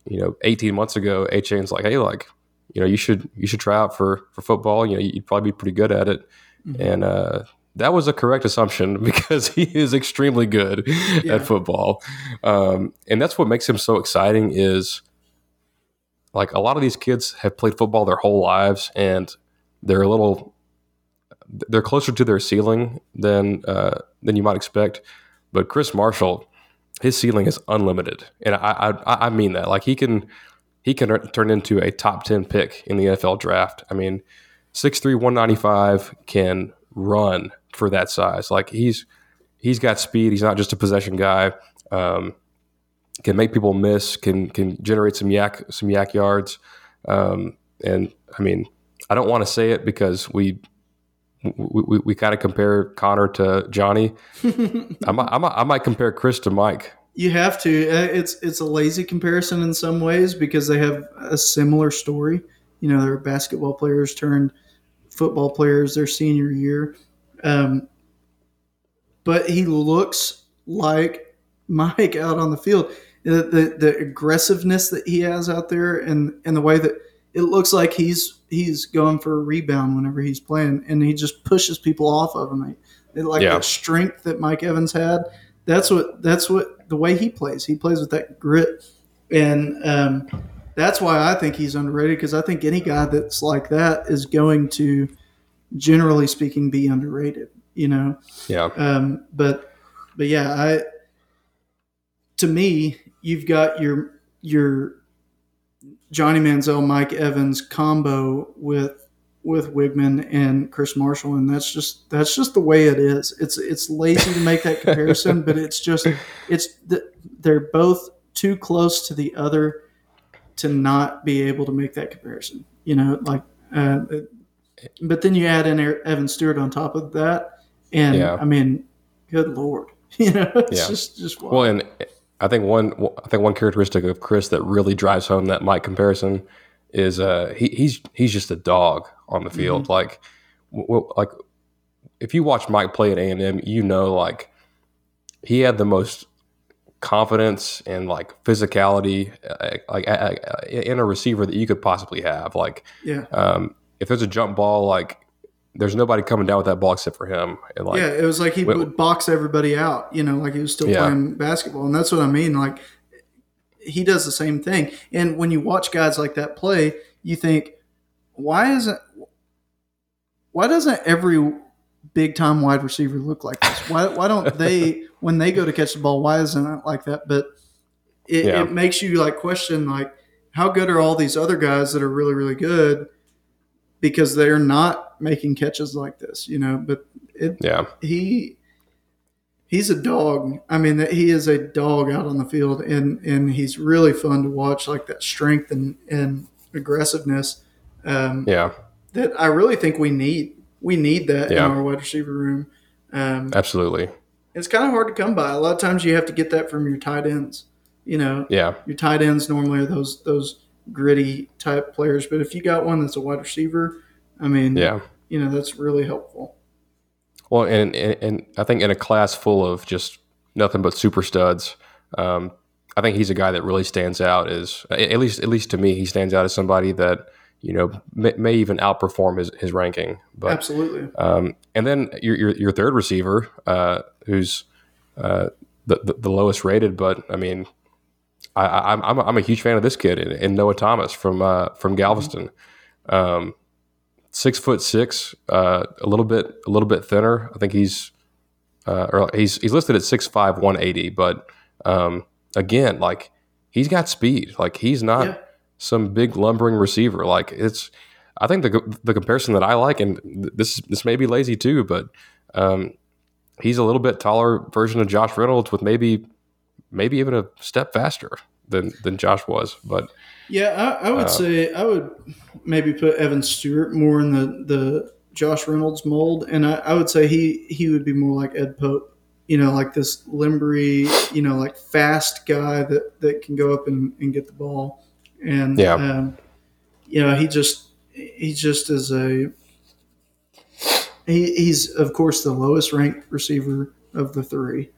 you know, 18 months ago, Achane's like, hey, like, you know, you should you should try out for for football. You know, you'd probably be pretty good at it, mm-hmm. and uh, that was a correct assumption *laughs* because he is extremely good yeah. at football, um, and that's what makes him so exciting. Is like a lot of these kids have played football their whole lives, and they're a little they're closer to their ceiling than uh, than you might expect. But Chris Marshall, his ceiling is unlimited, and I, I I mean that. Like he can he can turn into a top ten pick in the NFL draft. I mean, 6'3", 195 can run for that size. Like he's he's got speed. He's not just a possession guy. Um, can make people miss. Can can generate some YAC some YAC yards. Um, and I mean, I don't want to say it because we we, we, we kind of compare Conner to Johnny. *laughs* I, might, I, might, I might compare Chris to Mike. You have to. Uh, it's it's a lazy comparison in some ways because they have a similar story. You know, they're basketball players turned football players their senior year. Um, but he looks like *laughs* Mike out on the field. The, the, the aggressiveness that he has out there and, and the way that it looks like he's he's going for a rebound whenever he's playing, and he just pushes people off of him. Like yeah. that strength that Mike Evans had. That's what that's what the way he plays. He plays with that grit, and um, that's why I think he's underrated. Because I think any guy that's like that is going to, generally speaking, be underrated. You know. Yeah. Um, but but yeah, I to me, you've got your your Johnny Manziel, Mike Evans combo with with Weigman and Chris Marshall, and that's just that's just the way it is. It's it's lazy to make that comparison, but it's just it's they're both too close to the other to not be able to make that comparison. You know, like, uh, but then you add in Evan Stewart on top of that, and yeah. I mean, good lord, *laughs* you know, it's yeah. just just wild. well, and I think one I think one characteristic of Chris that really drives home that Mike comparison is uh, he, he's he's just a dog on the field. Mm-hmm. Like w- like if you watch Mike play at A and M, you know like he had the most confidence and like physicality uh, like uh, in a receiver that you could possibly have. Like yeah. um, if there's a jump ball, like there's nobody coming down with that ball except for him. And like, yeah, it was like he would box everybody out, you know, like he was still yeah. playing basketball. And that's what I mean. Like he does the same thing. And when you watch guys like that play, you think, why isn't, why doesn't every big time wide receiver look like this? Why, why don't *laughs* they, when they go to catch the ball, why isn't it like that? But it, yeah. it makes you like question, like, how good are all these other guys that are really, really good? because they're not making catches like this, you know. But it, yeah, he he's a dog. I mean, he is a dog out on the field, and and he's really fun to watch. Like that strength and and aggressiveness. Um, yeah, that I really think we need. We need that yeah. in our wide receiver room. Um, Absolutely. It's kind of hard to come by. A lot of times you have to get that from your tight ends. You know, yeah, your tight ends normally are those those gritty type players. But if you got one that's a wide receiver, I mean, yeah, you know, that's really helpful. Well, and, and, and I think in a class full of just nothing but super studs, um, I think he's a guy that really stands out. Is at least at least to me, he stands out as somebody that you know may, may even outperform his, his ranking. But absolutely. Um, and then your, your, your third receiver, uh, who's uh, the, the, the lowest rated, but I mean, I, am I'm, I'm a huge fan of this kid and, Noah Thomas from uh, from Galveston. Um, six foot six, uh, a little bit a little bit thinner. I think he's uh, or he's he's listed at six five one eighty, but um, again, like he's got speed. Like he's not yeah. some big lumbering receiver. Like it's. I think the the comparison that I like, and this this may be lazy too, but um, he's a little bit taller version of Josh Reynolds with maybe maybe even a step faster than than Josh was. But yeah, I, I would uh, say I would maybe put Evan Stewart more in the the Josh Reynolds mold, and I, I would say he he would be more like Ed Pope. You know, like this limbery, you know, like fast guy that, that can go up and, and get the ball. And yeah. Um, you know, he just he just is a he, he's of course the lowest ranked receiver of the three,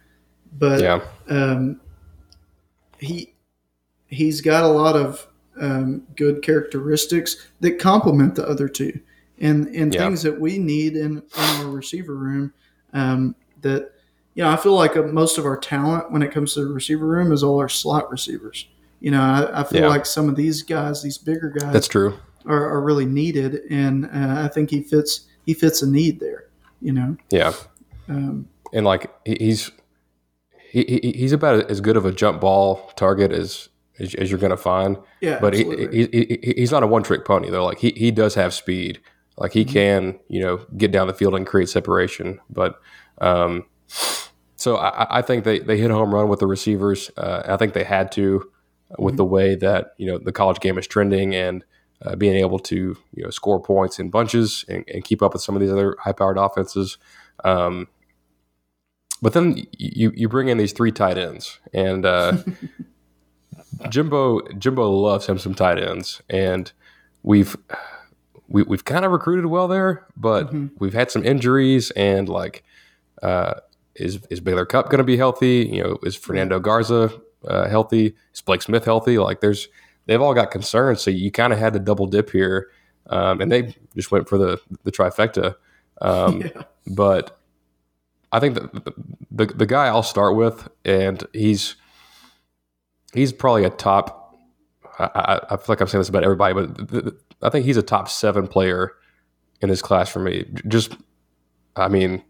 but Yeah. um, he he's got a lot of um, good characteristics that complement the other two, and and Yeah. things that we need in, in our receiver room. Um, that you know, I feel like uh, most of our talent when it comes to the receiver room is all our slot receivers. You know, I, I feel Yeah. like some of these guys, these bigger guys, That's true. are, are really needed, and uh, I think he fits he fits a need there. You know, Yeah. um, and like he's he, he he's about as good of a jump ball target as as, as you're going to find. yeah, But he, he, he he's not a one trick pony though. Like he he does have speed. Like he can you know get down the field and create separation. But um, so I, I think they they hit a home run with the receivers. Uh, I think they had to with the way that you know the college game is trending and. Uh, being able to you know score points in bunches and, and keep up with some of these other high powered offenses, um, but then you you bring in these three tight ends, and uh, *laughs* Jimbo Jimbo loves him some tight ends, and we've we, we've kind of recruited well there, but we've had some injuries, and like uh, is is Baylor Cupp going to be healthy? You know, is Fernando Garza uh, healthy? Is Blake Smith healthy? Like, there's they've all got concerns, so you kind of had to double dip here, um, and they just went for the the trifecta. Um, *laughs* yeah. but I think the the the guy I'll start with, and he's he's probably a top. I, I, I feel like I'm saying this about everybody, but th- th- I think he's a top seven player in this class for me. Just, I mean,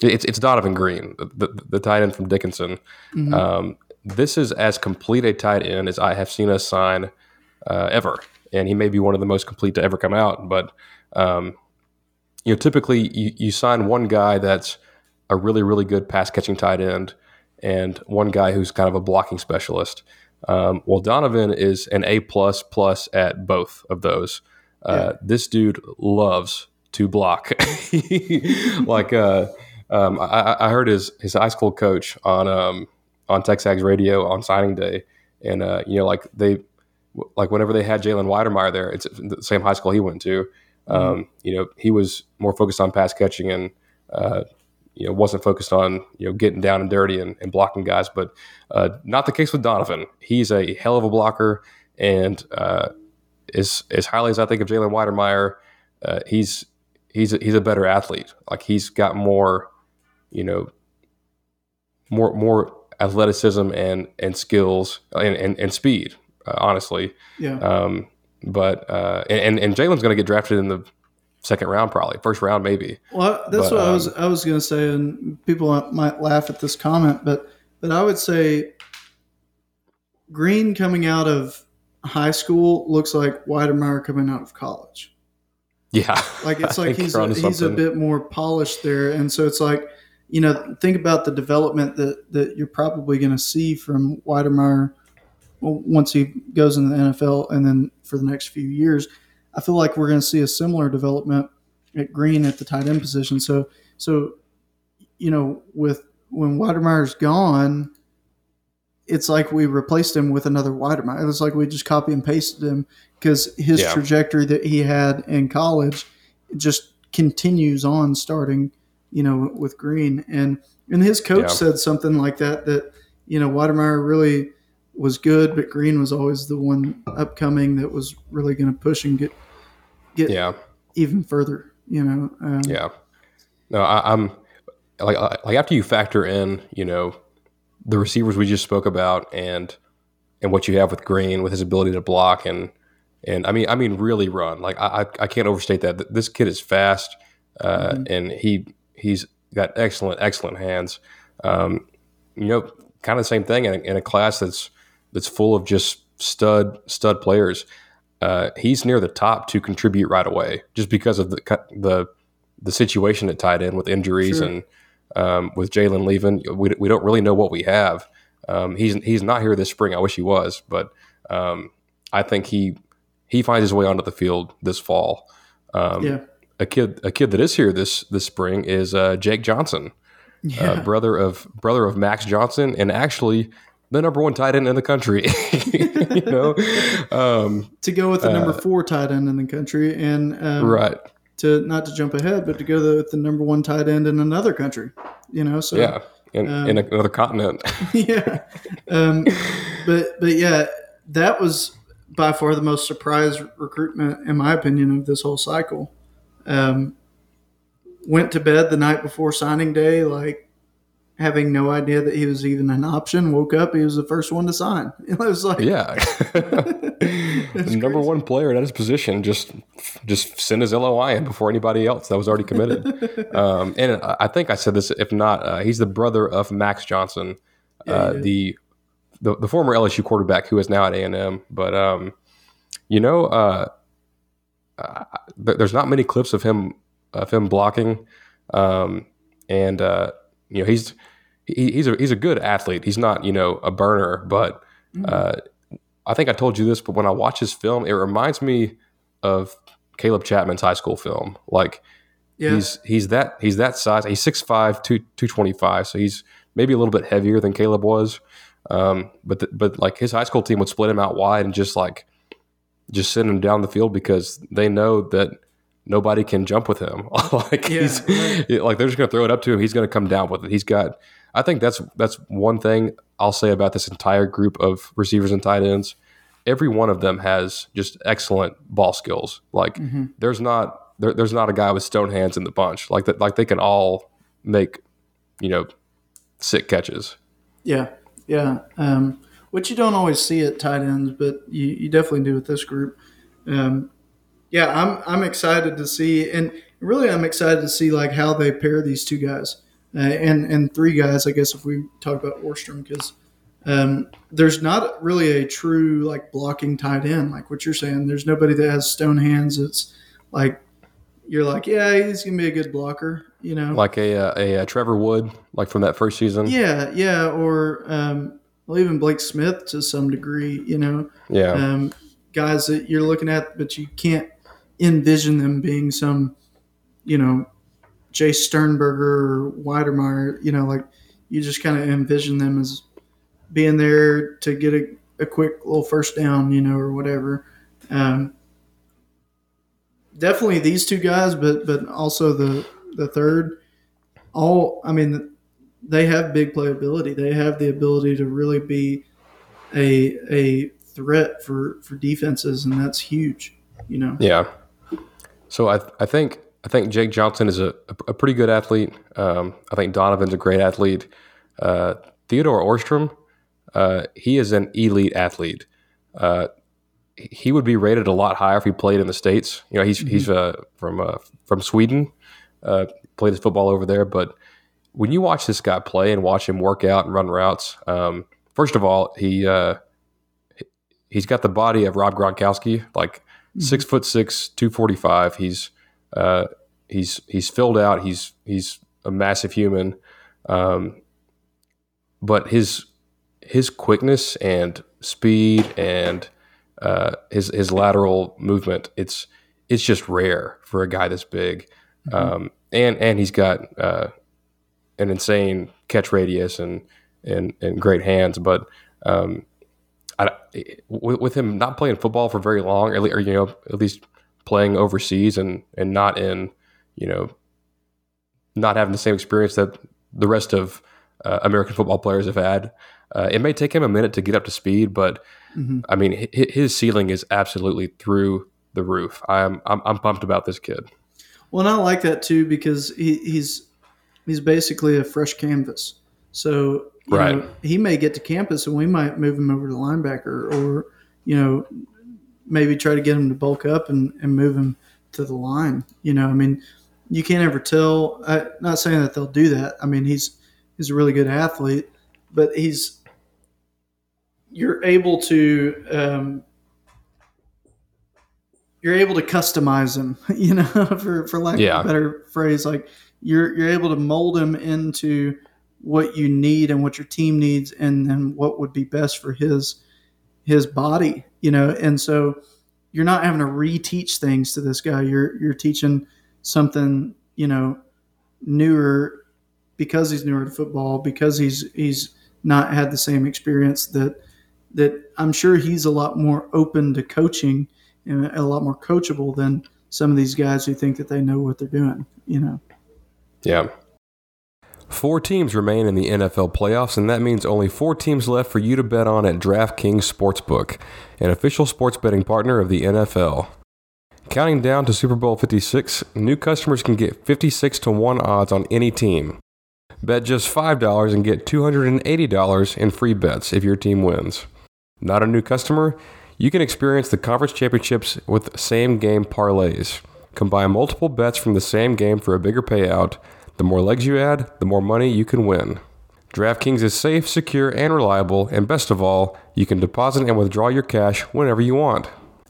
it's it's Donovan Green, the, the, the tight end from Dickinson. Mhm. Um, this is as complete a tight end as I have seen us sign uh, ever, and he may be one of the most complete to ever come out. But um, you know, typically you, you sign one guy that's a really really good pass catching tight end, and one guy who's kind of a blocking specialist. Um, well, Donovan is an A plus plus at both of those. Uh, This dude loves to block. *laughs* like uh, um, I, I heard his his high school coach on um, on TexAgs radio on signing day, and uh, you know, like they like whenever they had Jalen Wydermyer there, it's the same high school he went to. Um, you know, he was more focused on pass catching and uh, you know wasn't focused on you know getting down and dirty and, and blocking guys. But uh, not the case with Donovan. He's a hell of a blocker and uh, as as highly as I think of Jalen Wydermyer, uh, he's he's a, he's a better athlete. Like he's got more, you know, more more athleticism and and skills and and, and speed. Uh, honestly, yeah. um, but uh, and and Jalen's going to get drafted in the second round, probably first round, maybe. Well, that's But, what I was um, I was going to say, and people might laugh at this comment, but but I would say Green coming out of high school looks like Wydermyer coming out of college. Yeah, Like it's *laughs* like he's a, he's a bit more polished there, and so it's like you know think about the development that that you're probably going to see from Wydermyer once he goes in the NFL, and then for the next few years. I feel like we're going to see a similar development at Green at the tight end position. So, so you know, with when Wydermyer's gone, it's like we replaced him with another Wydermyer. It's like we just copy and pasted him because his Yeah. trajectory that he had in college just continues on starting, you know, with Green. And and his coach Yeah. said something like that that you know Wydermyer really was good, but Green was always the one upcoming that was really going to push and get get yeah. even further. You know, um, Yeah. No, I, I'm like I- like after you factor in, you know, the receivers we just spoke about and and what you have with Green with his ability to block and and I mean I mean really run. Like I I, I can't overstate that. This kid is fast uh, and he he's got excellent excellent hands. Um, you know, kind of the same thing in a, in a class that's that's full of just stud stud players. Uh, he's near the top to contribute right away, just because of the cut- the the situation at tight end with injuries Sure. and um, with Jalen leaving. We, we don't really know what we have. Um, he's he's not here this spring. I wish he was, but um, I think he he finds his way onto the field this fall. Um, yeah, A kid a kid that is here this this spring is uh, Jake Johnson yeah, uh, brother of brother of Max Johnson, and actually the number one tight end in the country. *laughs* you know, um, to go with the number four tight end in the country, and um, right? To not to jump ahead, but to go the, with the number one tight end in another country. You know, so Yeah, in, in another continent. *laughs* yeah. Um, but but yeah, that was by far the most surprise recruitment, in my opinion, of this whole cycle. Um, went to bed the night before signing day, like having no idea that he was even an option. Woke up, he was the first one to sign. *laughs* It was like, Yeah, *laughs* *laughs* the number one player at his position just just sent his LOI in before anybody else that was already committed. um, and I think I said this. If not, uh, he's the brother of Max Johnson, uh, did. the, the the former LSU quarterback who is now at A and M. But um, you know, uh, uh, there's not many clips of him of him blocking, um, and uh, you know he's he, he's a he's a good athlete. He's not you know a burner, but uh, I think I told you this, but when I watch his film, it reminds me of Caleb Chapman's high school film. Like yeah, he's he's that he's that size. He's 6'5", 2, 225, so he's maybe a little bit heavier than Caleb was. Um, but the, but like his high school team would split him out wide and just like just send him down the field because they know that nobody can jump with him. *laughs* like Yeah, he's like they're just going to throw it up to him. He's going to come down with it. He's got. I think that's that's one thing I'll say about this entire group of receivers and tight ends. Every one of them has just excellent ball skills. Like there's not there, there's not a guy with stone hands in the bunch. Like that like they can all make you know sick catches. yeah, yeah. Um, which you don't always see at tight ends, but you, you definitely do with this group. Um, yeah, I'm I'm excited to see, and really I'm excited to see like how they pair these two guys uh, and and three guys. I guess if we talk about Ohrstrom, because um, there's not really a true like blocking tight end, like what you're saying. There's nobody that has stone hands. It's like you're like, yeah, he's gonna be a good blocker, you know. Like a uh, a, a Trevor Wood, like from that first season. yeah, yeah, or um, well, even Blake Smith to some degree, you know. Yeah. um, guys that you're looking at, but you can't envision them being some, you know, Jace Sternberger or Wydermyer. You know, like you just kind of envision them as being there to get a, a quick little first down, you know, or whatever. Um, definitely these two guys, but but also the the third. All I mean, they have big playability. They have the ability to really be a a threat for for defenses, and that's huge. You know. Yeah. So I I think I think Jake Johnson is a, a pretty good athlete. Um, I think Donovan's a great athlete. Uh, Theodore Ohrstrom, uh, he is an elite athlete. Uh, he would be rated a lot higher if he played in the states. You know, he's he's uh, from uh, from Sweden. Uh, played his football over there, but when you watch this guy play and watch him work out and run routes, um, first of all, he uh, he's got the body of Rob Gronkowski, like six foot six, two forty five. He's uh, he's he's filled out. He's he's a massive human, um, but his his quickness and speed and uh, his his lateral movement it's it's just rare for a guy this big, um, and and he's got uh, an insane catch radius and and and great hands, but. Um, I, with, with him not playing football for very long, or, or you know, at least playing overseas and and not in, you know, not having the same experience that the rest of uh, American football players have had. Uh, it may take him a minute to get up to speed, but I mean, hi- his ceiling is absolutely through the roof. I'm I'm, I'm pumped about this kid. Well, and I like that too because he, he's he's basically a fresh canvas. So Right. know, he may get to campus and we might move him over to linebacker, or you know, maybe try to get him to bulk up and, and move him to the line. You know, I mean, you can't ever tell. I, not saying that they'll do that. I mean, he's he's a really good athlete, but he's you're able to um, you're able to customize him, *laughs* you know, *laughs* for, for lack Yeah. of a better phrase. Like you're you're able to mold him into what you need and what your team needs and then what would be best for his his body, you know. And so you're not having to reteach things to this guy. You're you're teaching something, you know, newer because he's newer to football, because he's he's not had the same experience that that I'm sure he's a lot more open to coaching and a lot more coachable than some of these guys who think that they know what they're doing, you know. Yeah. Four teams remain in the NFL playoffs, and that means only four teams left for you to bet on at DraftKings Sportsbook, an official sports betting partner of the NFL. Counting down to Super Bowl 56, new customers can get 56 to 1 odds on any team. Bet just $5 and get $280 in free bets if your team wins. Not a new customer? You can experience the conference championships with same game parlays. Combine multiple bets from the same game for a bigger payout. The more legs you add, the more money you can win. DraftKings is safe, secure, and reliable, and best of all, you can deposit and withdraw your cash whenever you want.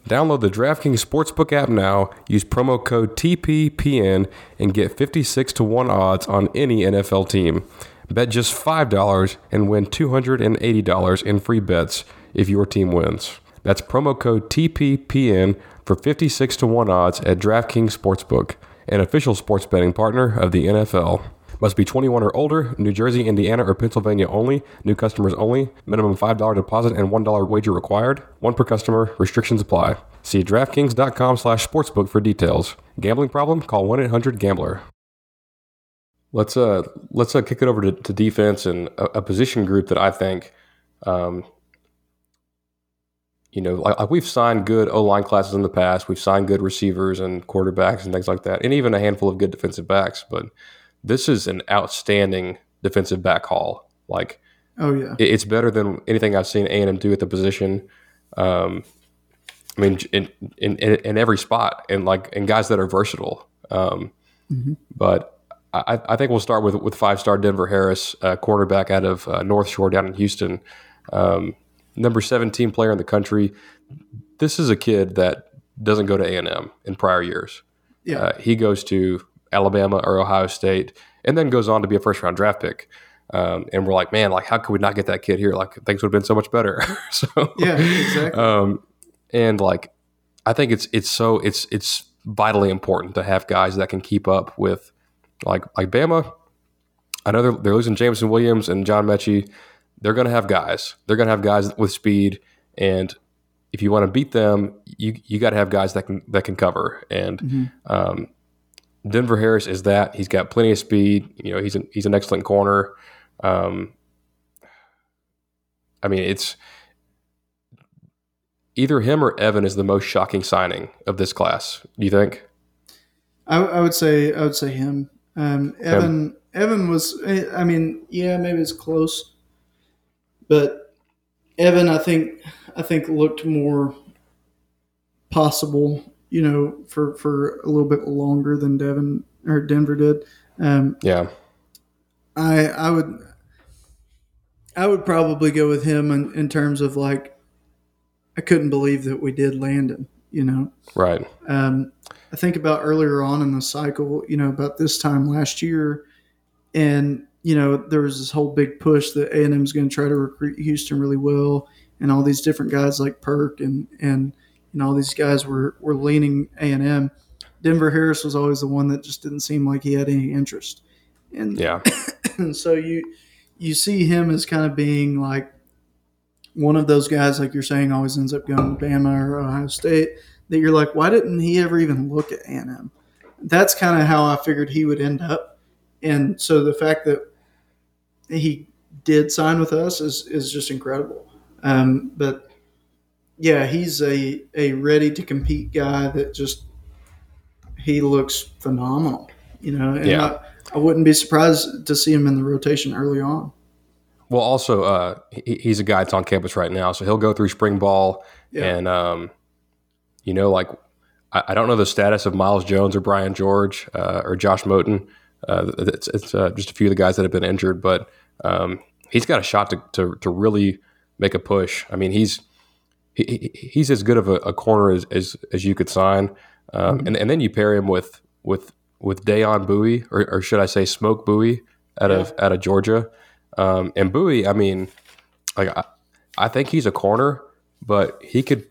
Download the DraftKings Sportsbook app now, use promo code TPPN, and get 56 to 1 odds on any NFL team. Bet just $5 and win $280 in free bets if your team wins. That's promo code TPPN for 56 to 1 odds at DraftKings Sportsbook, an official sports betting partner of the NFL. Must be 21 or older, New Jersey, Indiana, or Pennsylvania only, new customers only, minimum $5 deposit and $1 wager required, one per customer, restrictions apply. See DraftKings.com slash sportsbook for details. Gambling problem? Call 1-800-GAMBLER. Let's uh let's uh, kick it over to, to defense and a, a position group that I think um, you know, like, like we've signed good O line classes in the past. We've signed good receivers and quarterbacks and things like that, and even a handful of good defensive backs. But this is an outstanding defensive back haul. Like, oh yeah, it, it's better than anything I've seen A and M do at the position. Um, I mean, in, in in every spot, and like and guys that are versatile. Um, mm-hmm. But I, I, think we'll start with with five star Denver Harris, uh, quarterback out of uh, North Shore down in Houston. Um, number 17 player in the country. This is a kid that doesn't go to A&M in prior years. Yeah. Uh, he goes to Alabama or Ohio State and then goes on to be a first round draft pick. Um, and we're like, man, like, how could we not get that kid here? Like, things would have been so much better. *laughs* so, yeah, exactly. Um, and like, I think it's, it's so, it's, it's vitally important to have guys that can keep up with like, like Bama. I know they're, they're losing Jameson Williams and John Metchie they're going to have guys. They're going to have guys with speed, and if you want to beat them, you you got to have guys that can that can cover. And mm-hmm. um, Denver Harris is that. He's got plenty of speed. You know, he's an, he's an excellent corner. Um, I mean, it's either him or Evan is the most shocking signing of this class. Do you think? I, I would say I would say him. Um, Evan him. Evan was. I mean, yeah, maybe it's close. But Evan, I think, I think looked more possible, you know, for for a little bit longer than Devin or Denver did. Um, yeah, I I would I would probably go with him in, in terms of like I couldn't believe that we did land him, you know. Right. Um, I think about earlier on in the cycle, you know, about this time last year, and you know, there was this whole big push that A and M is going to try to recruit Houston really well, and all these different guys like Perk and and you know all these guys were were leaning A and M. Denver Harris was always the one that just didn't seem like he had any interest. And yeah, and *coughs* so you you see him as kind of being like one of those guys, like you're saying, always ends up going to Bama or Ohio State. That you're like, why didn't he ever even look at A and M? That's kind of how I figured he would end up. And so the fact that he did sign with us is is just incredible. Um, but yeah, he's a a ready to compete guy that just he looks phenomenal. You know, and yeah. I, I wouldn't be surprised to see him in the rotation early on. Well, also, uh, he, he's a guy that's on campus right now, so he'll go through spring ball, yeah. and um, you know, like I, I, don't know the status of Myles Jones or Brian George uh, or Josh Moten. Uh, it's, it's uh, just a few of the guys that have been injured, but um, he's got a shot to, to, to really make a push. I mean, he's he, he's as good of a, a corner as, as, as you could sign, um, mm-hmm. and and then you pair him with with with Deyon Bouie, or, or should I say Smoke Bouie out yeah. of out of Georgia, um, and Bouie. I mean, like I, I think he's a corner, but he could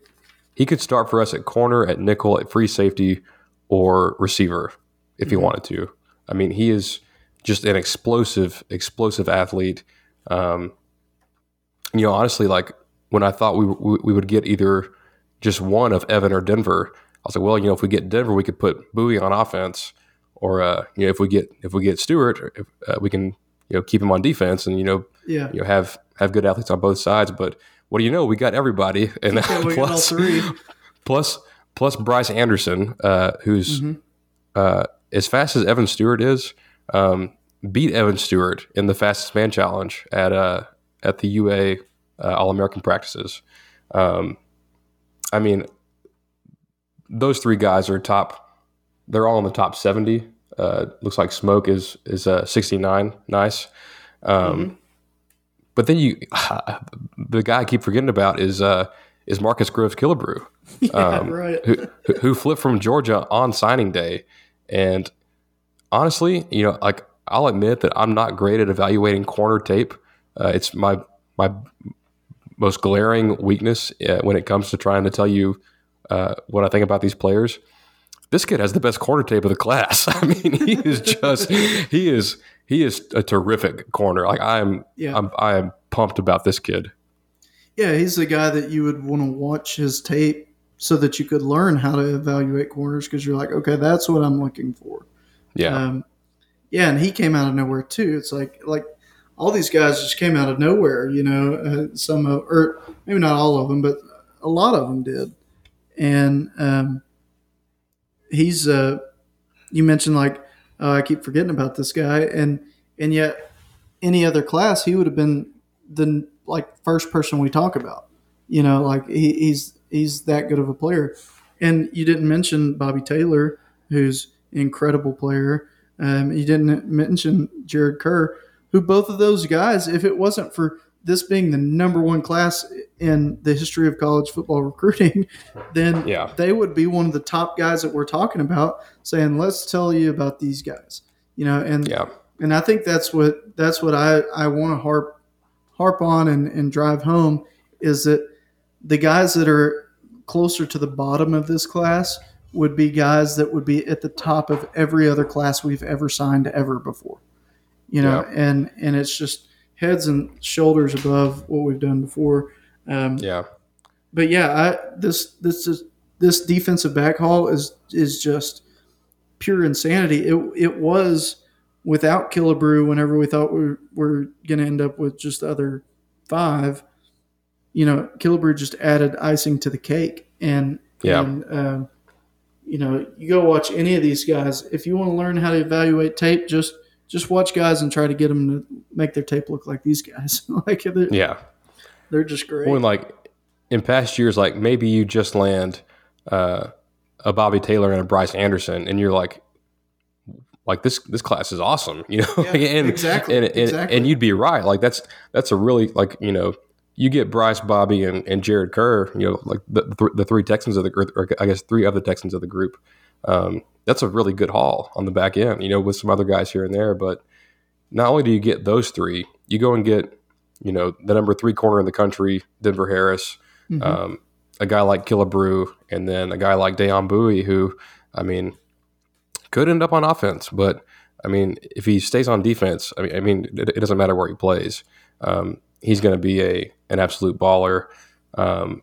he could start for us at corner, at nickel, at free safety, or receiver if mm-hmm. he wanted to. I mean, he is just an explosive, explosive athlete. Um, you know, honestly, like when I thought we, we we would get either just one of Evan or Denver, I was like, well, you know, if we get Denver, we could put Bouie on offense, or uh, you know, if we get if we get Stewart, if, uh, we can you know keep him on defense, and you know, Yeah. you know have have good athletes on both sides. But what do you know? We got everybody, *laughs* and Yeah, we got all plus, three. *laughs* plus plus Bryce Anderson, uh, who's Mm-hmm. As fast as Evan Stewart is, um, beat Evan Stewart in the fastest man challenge at uh, at the UA uh, All American practices. Um, I mean, those three guys are top. They're all in the top seventy. Uh, looks like Smoke is is uh, sixty nine. Nice. Um, But then you, *laughs* the guy I keep forgetting about is uh, is Marcus Groves Killebrew *laughs* Yeah, right. who, who- who flipped from Georgia on signing day. And honestly, you know, like I'll admit that I'm not great at evaluating corner tape. Uh, it's my my most glaring weakness uh, when it comes to trying to tell you uh, what I think about these players. This kid has the best corner tape of the class. *laughs* I mean, he is just he is he is a terrific corner. Like I am, Yeah. I'm I am pumped about this kid. Yeah, he's the guy that you would want to watch his tape so that you could learn how to evaluate corners because you're like, okay, that's what I'm looking for. Yeah, Um, yeah, and he came out of nowhere too. It's like like all these guys just came out of nowhere. You know, uh, some of or maybe not all of them, but a lot of them did. And um, he's uh, you mentioned like uh, I keep forgetting about this guy, and and yet any other class he would have been the like first person we talk about. You know, like he, he's he's that good of a player. And you didn't mention Bobby Taylor, who's an incredible player. Um, you didn't mention Jared Kerr, who both of those guys, if it wasn't for this being the number one class in the history of college football *laughs* recruiting, then Yeah. they would be one of the top guys that we're talking about, saying, "Let's tell you about these guys." You know, and yeah, and I think that's what that's what I, I want to harp harp on and, and drive home is that the guys that are closer to the bottom of this class would be guys that would be at the top of every other class we've ever signed ever before. You know, and and it's just heads and shoulders above what we've done before. Um, yeah. but yeah, I, this this is this defensive back haul is is just pure insanity. It it was without Killebrew. Whenever we thought we were going to end up with just the other five, you know, Killebrew just added icing to the cake. And Yeah. and, um, you know, you go watch any of these guys. If you want to learn how to evaluate tape, just just watch guys and try to get them to make their tape look like these guys. *laughs* like they're, Yeah. they're just great. when like in past years, like maybe you just land uh, a Bobby Taylor and a Bryce Anderson, and you're like, like this this class is awesome, *laughs* you know? and, exactly, And, and, exactly. and you'd be right. Like that's that's a really like you know you get Bryce, Bobby, and, and Jared Kerr, you know, like the, the, the three Texans of the or, or I guess three other Texans of the group. Um, that's a really good haul on the back end, you know, with some other guys here and there. But not only do you get those three, you go and get, you know, the number three corner in the country, Denver Harris, um, a guy like Killebrew, and then a guy like Deyon Bouie, who, I mean, could end up on offense, but I mean, if he stays on defense, I mean, I mean, it, it doesn't matter where he plays. Um, he's going to be a an absolute baller. Um,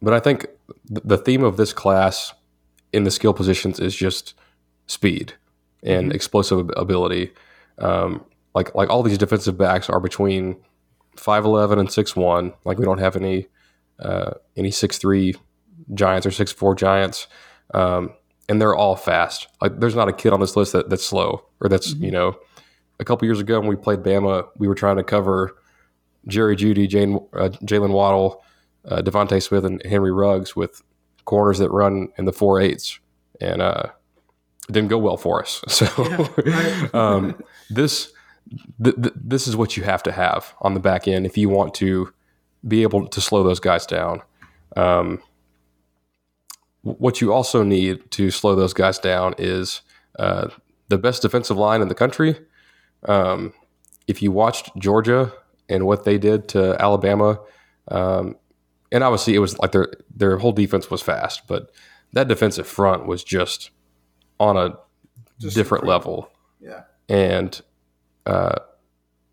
but I think th- the theme of this class in the skill positions is just speed and explosive ability. Um, like like all these defensive backs are between five eleven and six one. Like we don't have any uh, any six three giants or six four giants, um, and they're all fast. Like there's not a kid on this list that, that's slow or that's you know. A couple years ago when we played Bama, we were trying to cover Jerry Jeudy, Jane, uh, Jaylen Waddle, uh, DeVonta Smith, and Henry Ruggs with corners that run in the four eights, and uh, it didn't go well for us. *laughs* So right. *laughs* um, this th- th- this is what you have to have on the back end if you want to be able to slow those guys down. Um, what you also need to slow those guys down is uh, the best defensive line in the country. Um, if you watched Georgia and what they did to Alabama, um, and obviously it was like their their whole defense was fast, but that defensive front was just on a different level. yeah. And uh,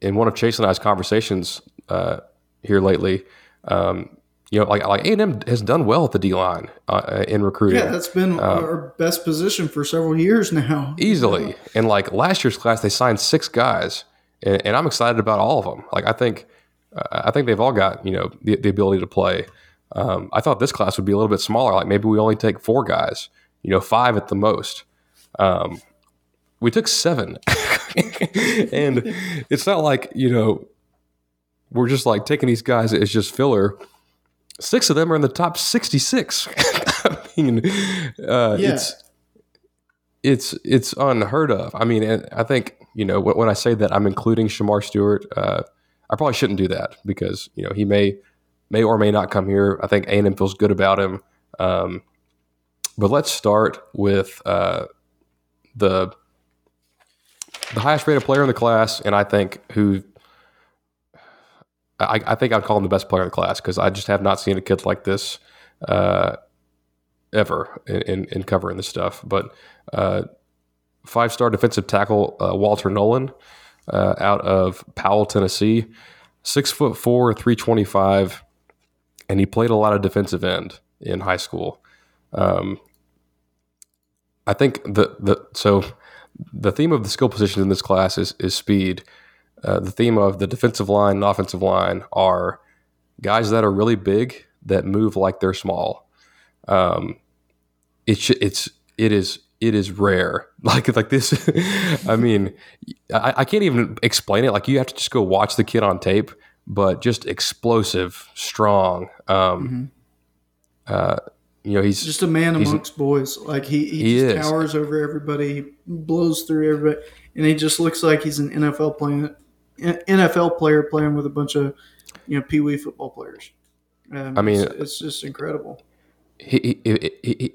in one of Chase and I's conversations uh, here lately. Um, you know, like like A and M has done well at the D line uh, in recruiting. Yeah, that's been our best position for several years now. easily. And like last year's class, they signed six guys, and, and I'm excited about all of them. Like I think, uh, I think they've all got you know the, the ability to play. Um, I thought this class would be a little bit smaller. Like maybe we only take four guys, you know, five at the most. Um, we took seven, *laughs* and it's not like you know we're just like taking these guys as just filler. Six of them are in the top sixty-six. *laughs* I mean, uh, Yeah. it's it's it's unheard of. I mean, I think you know when when I say that I'm including Shemar Stewart, uh, I probably shouldn't do that because you know he may may or may not come here. I think A and M feels good about him. Um, but let's start with uh, the the highest rated player in the class, and I think who I, I think I'd call him the best player in the class because I just have not seen a kid like this uh, ever in, in, in covering this stuff. But uh, five star defensive tackle uh, Walter Nolen uh, out of Powell, Tennessee, six foot four, three twenty five, and he played a lot of defensive end in high school. Um, I think the the so the theme of the skill positions in this class is is speed. Uh, the theme of the defensive line and offensive line are guys that are really big that move like they're small. Um, it's it's it is it is rare. *laughs* Like like this. *laughs* I mean, I, I can't even explain it. Like you have to just go watch the kid on tape. But just explosive, strong. Um, uh, you know, he's just a man amongst boys. Like he, he, He just is. towers over everybody, he blows through everybody, and he just looks like he's an NFL playing NFL player playing with a bunch of you know pee wee football players. Um, I mean- it's, it's just incredible. he, he, he, he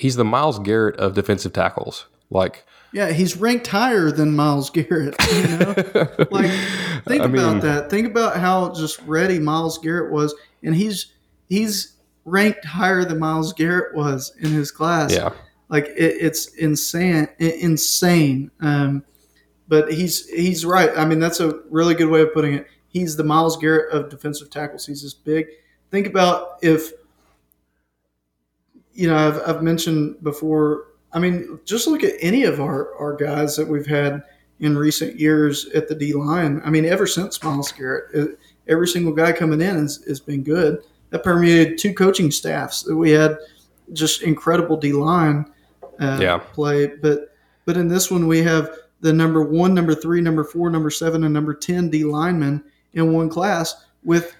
he's the Myles Garrett of defensive tackles. Like Yeah, he's ranked higher than Myles Garrett. You know, *laughs* like think I about mean- that. Think about how just ready Myles Garrett was, and he's he's ranked higher than Myles Garrett was in his class. yeah, like it, it's insane insane um, but he's he's right i mean that's a really good way of putting it he's the myles garrett of defensive tackles he's this big think about if you know i've, I've mentioned before i mean just look at any of our, our guys that we've had in recent years at the d line i mean ever since myles garrett every single guy coming in has, has been good that permeated two coaching staffs that we had just incredible d line uh, Yeah. play. But but in this one, we have the number one, number three, number four, number seven, and number ten D linemen in one class with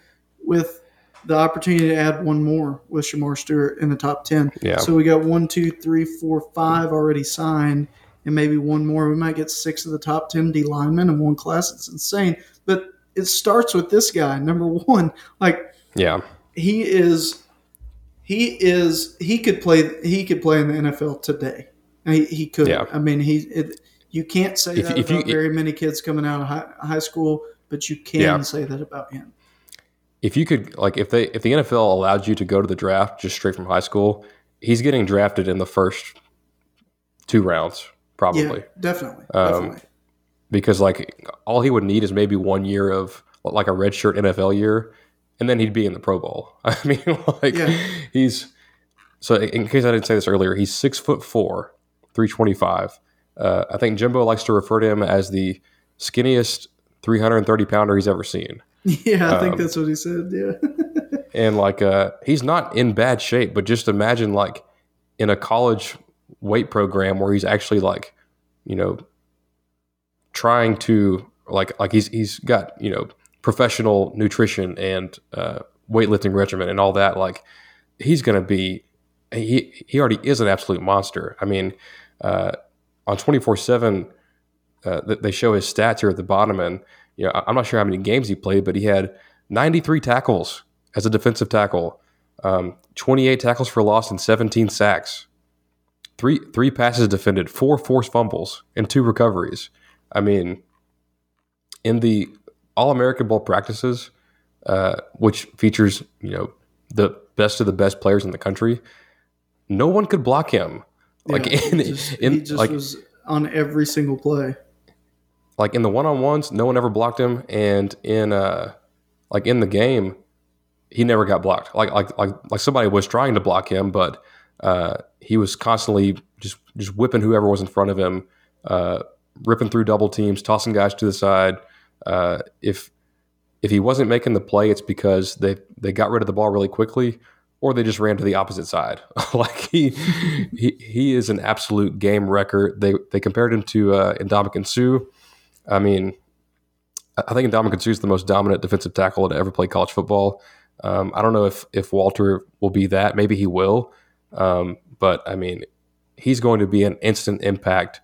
with the opportunity to add one more with Shemar Stewart in the top ten. Yeah. So we got one, two, three, four, five already signed, and maybe one more. We might get six of the top ten D linemen in one class. It's insane. But it starts with this guy, number one. Like yeah, he is he is he could play he could play in the NFL today. He, he could. Yeah. I mean, he it, you can't say If- that if you- about very many kids coming out of high, high school, but you can Yeah. say that about him. If you could like if they if the NFL allowed you to go to the draft just straight from high school, he's getting drafted in the first two rounds probably Yeah, definitely, Um, definitely. because like all he would need is maybe one year of like a redshirt NFL year, and then he'd be in the Pro Bowl. *laughs* I mean, like Yeah. he's so in case I didn't say this earlier, he's six foot four, three twenty five. Uh, I think Jimbo likes to refer to him as the skinniest three hundred and thirty pounder he's ever seen. *laughs* Yeah, I think um, that's what he said. Yeah, *laughs* and like uh he's not in bad shape but just imagine like in a college weight program where he's actually like you know trying to like like he's he's got you know professional nutrition and uh weightlifting regimen and all that like he's gonna be he he already is an absolute monster i mean uh on 24 7 uh, they show his stats here at the bottom and you know i'm not sure how many games he played but he had 93 tackles as a defensive tackle, um, 28 tackles for loss and 17 sacks, three three passes defended, four forced fumbles, and two recoveries. I mean, in the All American Bowl practices, uh, which features you know the best of the best players in the country, no one could block him. Like *laughs* Yeah, in, he just, in he just like was on every single play. Like in the one on ones, no one ever blocked him, and in uh, like in the game, he never got blocked. Like like like like somebody was trying to block him, but uh, he was constantly just just whipping whoever was in front of him, uh, ripping through double teams, tossing guys to the side. Uh, if if he wasn't making the play, it's because they they got rid of the ball really quickly, or they just ran to the opposite side. *laughs* like he he he is an absolute game wrecker. They they compared him to uh, Ndamukong Suh. I mean, I think Suh is the most dominant defensive tackle to ever play college football. Um, I don't know if if Walter will be that. Maybe he will. Um, but I mean, he's going to be an instant impact,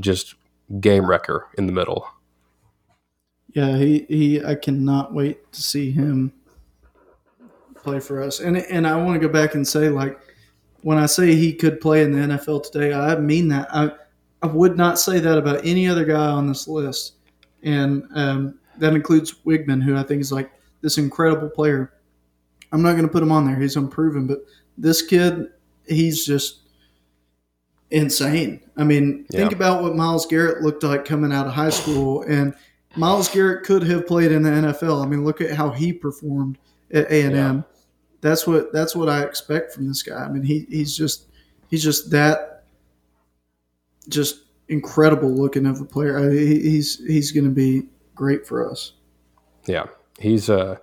just game wrecker in the middle. Yeah, he, he I cannot wait to see him play for us. And and I want to go back and say like when I say he could play in the NFL today, I mean that. I I would not say that about any other guy on this list. And um, that includes Weigman, who I think is like this incredible player. I'm not going to put him on there. He's unproven, but this kid, he's just insane. I mean, Yeah. think about what Myles Garrett looked like coming out of high school, and Myles Garrett could have played in the NFL. I mean, look at how he performed at A and M. That's what that's what I expect from this guy. I mean, he he's just he's just that just incredible looking of a player. I, he's he's going to be great for us. Yeah, he's uh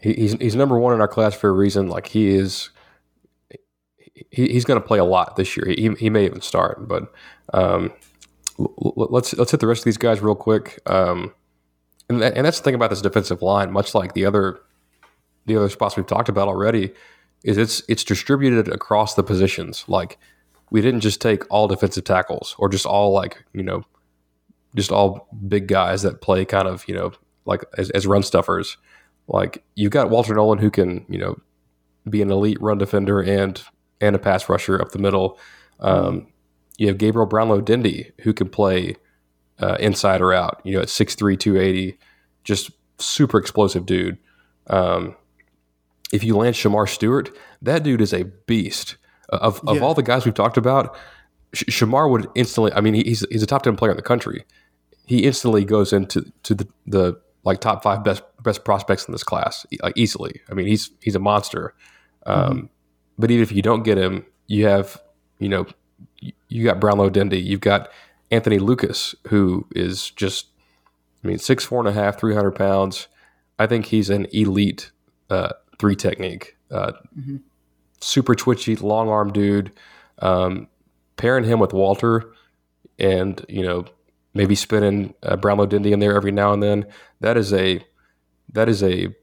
he, he's he's number one in our class for a reason. Like he is, he, he's going to play a lot this year. He, he may even start, but um, let's let's hit the rest of these guys real quick. Um, and and that's the thing about this defensive line, much like the other the other spots we've talked about already, is it's it's distributed across the positions. Like we didn't just take all defensive tackles or just all like you know just all big guys that play kind of you know like as, as run stuffers. Like you've got Walter Nolen who can you know be an elite run defender and and a pass rusher up the middle. Um, you have Gabriel Brownlow Dindy who can play uh, inside or out. You know at 6'3", 280, just super explosive dude. Um, if you land Shemar Stewart, that dude is a beast. Of of Yeah. all the guys we've talked about, Sh- Shemar would instantly. I mean, he's he's a top ten player in the country. He instantly goes into to the, the like top five best best prospects in this class, like easily. I mean, he's he's a monster. Um, But even if you don't get him, you have you know you, got Brownlow Dindy, you've got Anthony Lucas, who is just I mean six four and a half, three hundred pounds. I think he's an elite uh, three technique. Uh, Super twitchy, long arm dude. Um, pairing him with Walter, and you know maybe spinning uh, Brownlow Dindy in there every now and then. That is a that is a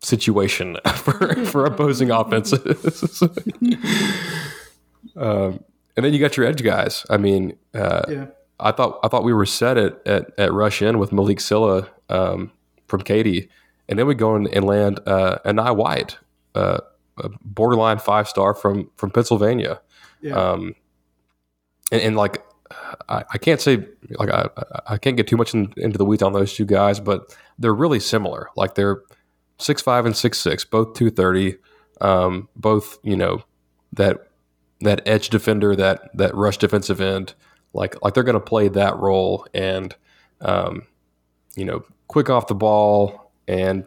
situation *laughs* for for opposing *laughs* offenses. *laughs* um, and then you got your edge guys. I mean, uh, Yeah. I thought I thought we were set at at, at rush in with Malik Sylla um, from Katy, and then we go in and land uh, Enai White, uh, a borderline five star from from Pennsylvania. Yeah. Um, and, and like I, I can't say like I, I- can't get too much in, into the weeds on those two guys, but they're really similar. Like they're six five and six six, both two thirty, um, both you know that that edge defender, that that rush defensive end. Like like they're going to play that role and um, you know quick off the ball and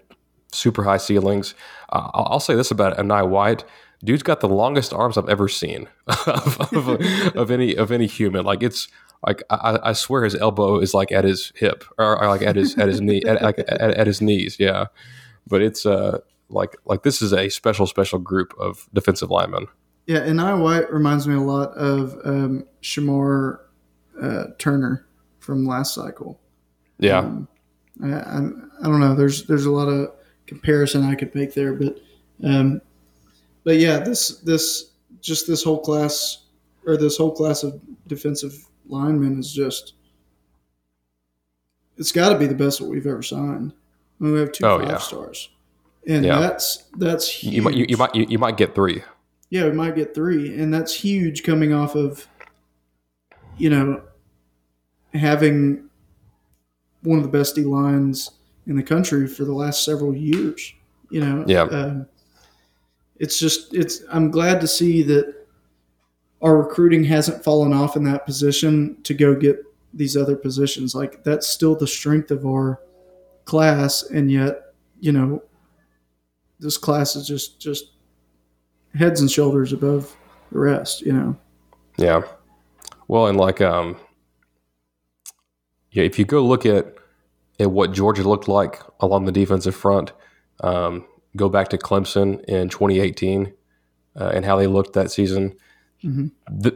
super high ceilings. Uh, I'll, I'll say this about Enai White. Dude's got the longest arms I've ever seen *laughs* of, of, of any of any human. Like it's like I, I swear his elbow is like at his hip or, or like at his at his knee at, like at, at his knees. Yeah, but it's uh like like this is a special special group of defensive linemen. Yeah, and I White reminds me a lot of um, Shemar uh, Turner from last cycle. Yeah, Um, I, I'm, I don't know. There's there's a lot of comparison I could make there, but um, but yeah, this this just this whole class or this whole class of defensive linemen is just it's got to be the best that we've ever signed. I mean, we have two Oh, five yeah. stars, and Yeah. that's that's huge. you, might you, you might you, you might get three. Yeah, we might get three, and that's huge coming off of, you know, having one of the best D lines in the country for the last several years. You know, Yeah. um, it's just it's. I'm glad to see that our recruiting hasn't fallen off in that position to go get these other positions. Like that's still the strength of our class, and yet you know, this class is just just heads and shoulders above the rest. You know. Yeah. Well, and like, um, yeah, if you go look at at what Georgia looked like along the defensive front, um, go back to Clemson in 2018 uh, and how they looked that season. Th-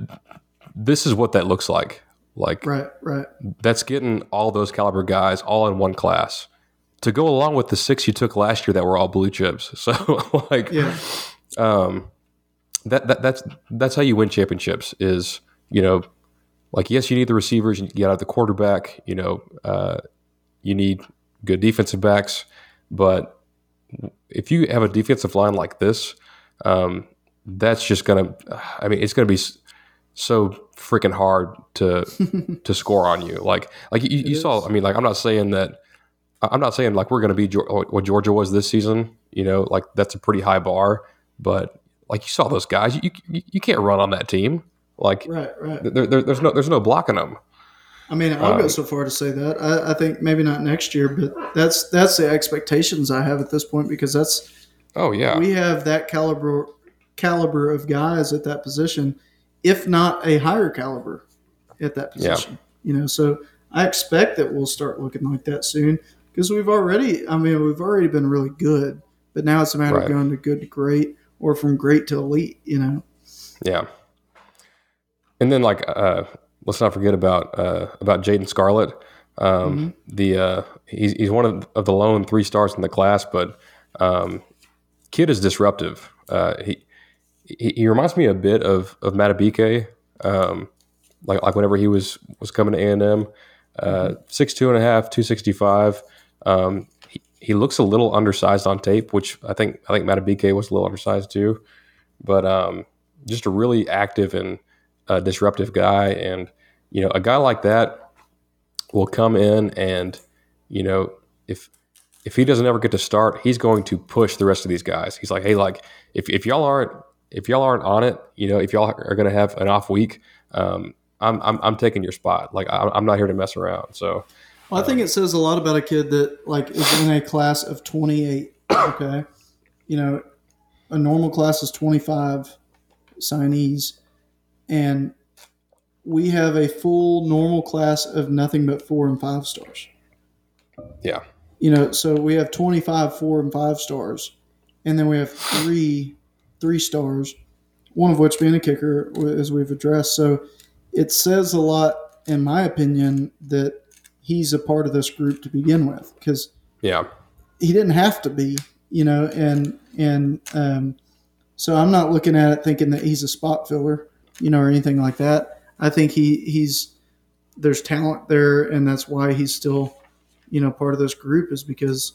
this is what that looks like. Like Right. Right. that's getting all those caliber guys all in one class to go along with the six you took last year that were all blue chips. *laughs* So like, Yeah. um, that, that that's that's how you win championships. Is you know, like yes, you need the receivers, you got the quarterback. You know, uh, you need good defensive backs, but if you have a defensive line like this, um, that's just gonna. I mean, it's gonna be so freaking hard to *laughs* to score on you. Like like you, you saw. I mean, like I'm not saying that. I'm not saying like we're going to be what Georgia was this season. You know, like that's a pretty high bar. But like you saw those guys, you you, you can't run on that team. Like Right. Right. there, there, there's no there's no blocking them. I mean, I'll go Um, so far to say that. I, I think maybe not next year, but that's that's the expectations I have at this point because that's Oh yeah, we have that caliber caliber of guys at that position, if not a higher caliber at that Yeah. position. You know, so I expect that we'll start looking like that soon because we've already. I mean, we've already been really good, but now it's a matter Right. of going to good to great or from great to elite. You know. yeah. And then like uh, let's not forget about uh, about Jaden Scarlett. Um, The uh, he's he's one of, of the lone three stars in the class, but um, kid is disruptive. Uh, he, he he reminds me a bit of of Matabike, um, like like whenever he was was coming to A and M, uh, six two and a half, two sixty five. Um, he, he looks a little undersized on tape, which I think I think Matabike was a little undersized too, but um, just a really active and uh, disruptive guy, and you know a guy like that will come in and you know if if he doesn't ever get to start, he's going to push the rest of these guys. He's like, hey, like if, if y'all aren't if y'all aren't on it, you know, if y'all are going to have an off week, um, I'm, I'm I'm taking your spot. Like I'm, I'm not here to mess around. So Well, I think it says a lot about a kid that like is in a class of 28. Okay, you know, a normal class is 25 signees, and we have a full normal class of nothing but four and five stars. yeah, You know, so we have 25 four and five stars, and then we have three three stars, one of which being a kicker, as we've addressed. So it says a lot, in my opinion, that he's a part of this group to begin with because yeah, he didn't have to be, you know, and and um, so I'm not looking at it thinking that he's a spot filler, you know, or anything like that. I think he he's there's talent there, and that's why he's still, you know, part of this group is because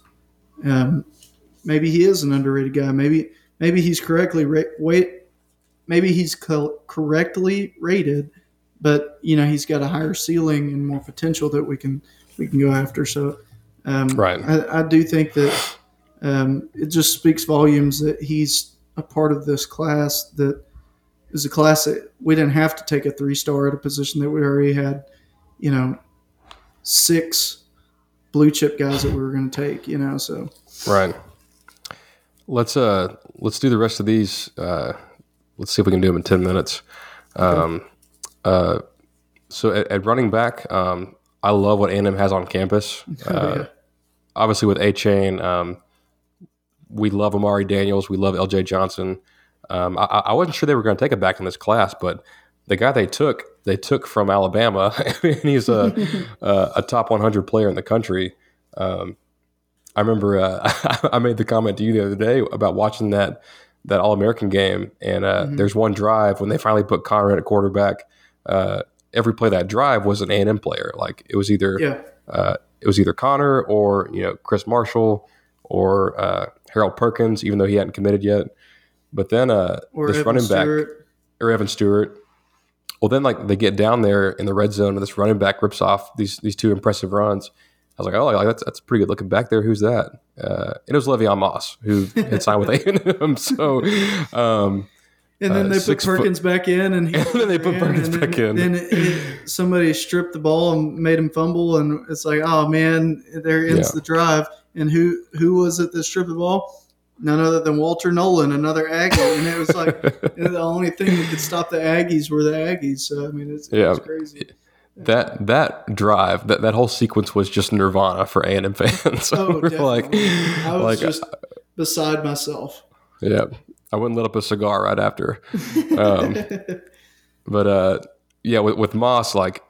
um, maybe he is an underrated guy. Maybe maybe he's correctly ra- wait, maybe he's co- correctly rated, but you know he's got a higher ceiling and more potential that we can we can go after. So. Um, Right. I, I do think that um, it just speaks volumes that he's a part of this class that is a class that we didn't have to take a three star at a position that we already had, you know, six blue chip guys that we were going to take, you know, so right. Let's uh let's do the rest of these. Uh, let's see if we can do them in ten minutes. Um, uh, so at, at running back, um, I love what A&M has on campus. *laughs* Uh, obviously with Achane, um, we love Amari Daniels, we love LJ Johnson. Um, I, I wasn't sure they were going to take it back in this class, but the guy they took, they took from Alabama, *laughs* and he's a *laughs* a, a top 100 player in the country. Um, I remember uh, *laughs* I made the comment to you the other day about watching that that All American game, and uh, there's one drive when they finally put Conner in at quarterback. Uh, every play that drive was an A and M player. Like it was either yeah. uh, it was either Conner or you know Chris Marshall or uh, Harold Perkins, even though he hadn't committed yet. But then uh, Or this Evan running back Stewart. or Evan Stewart. Well, then like they get down there in the red zone, and this running back rips off these these two impressive runs. I was like, oh, like, that's that's pretty good looking back there. Who's that? Uh, it was Le'Veon Moss who *laughs* had signed with A and M. *laughs* So, um, And then uh, they put six foot- Perkins back in, and, *laughs* he And then they put Perkins and back in. Then somebody stripped the ball and made him fumble, and it's like, oh man, there ends Yeah. the drive. and who who was it that stripped the ball? None other than Walter Nolen, another Aggie, and it was like *laughs* the only thing that could stop the Aggies were the Aggies. So I mean, it's, Yeah. it's crazy. that that drive, that, that whole sequence was just nirvana for A and M *laughs* fans. Oh, We're *laughs* like, definitely. I was like, just beside myself. yeah, I wouldn't lit up a cigar right after. Um, but uh, yeah, with, with Moss, like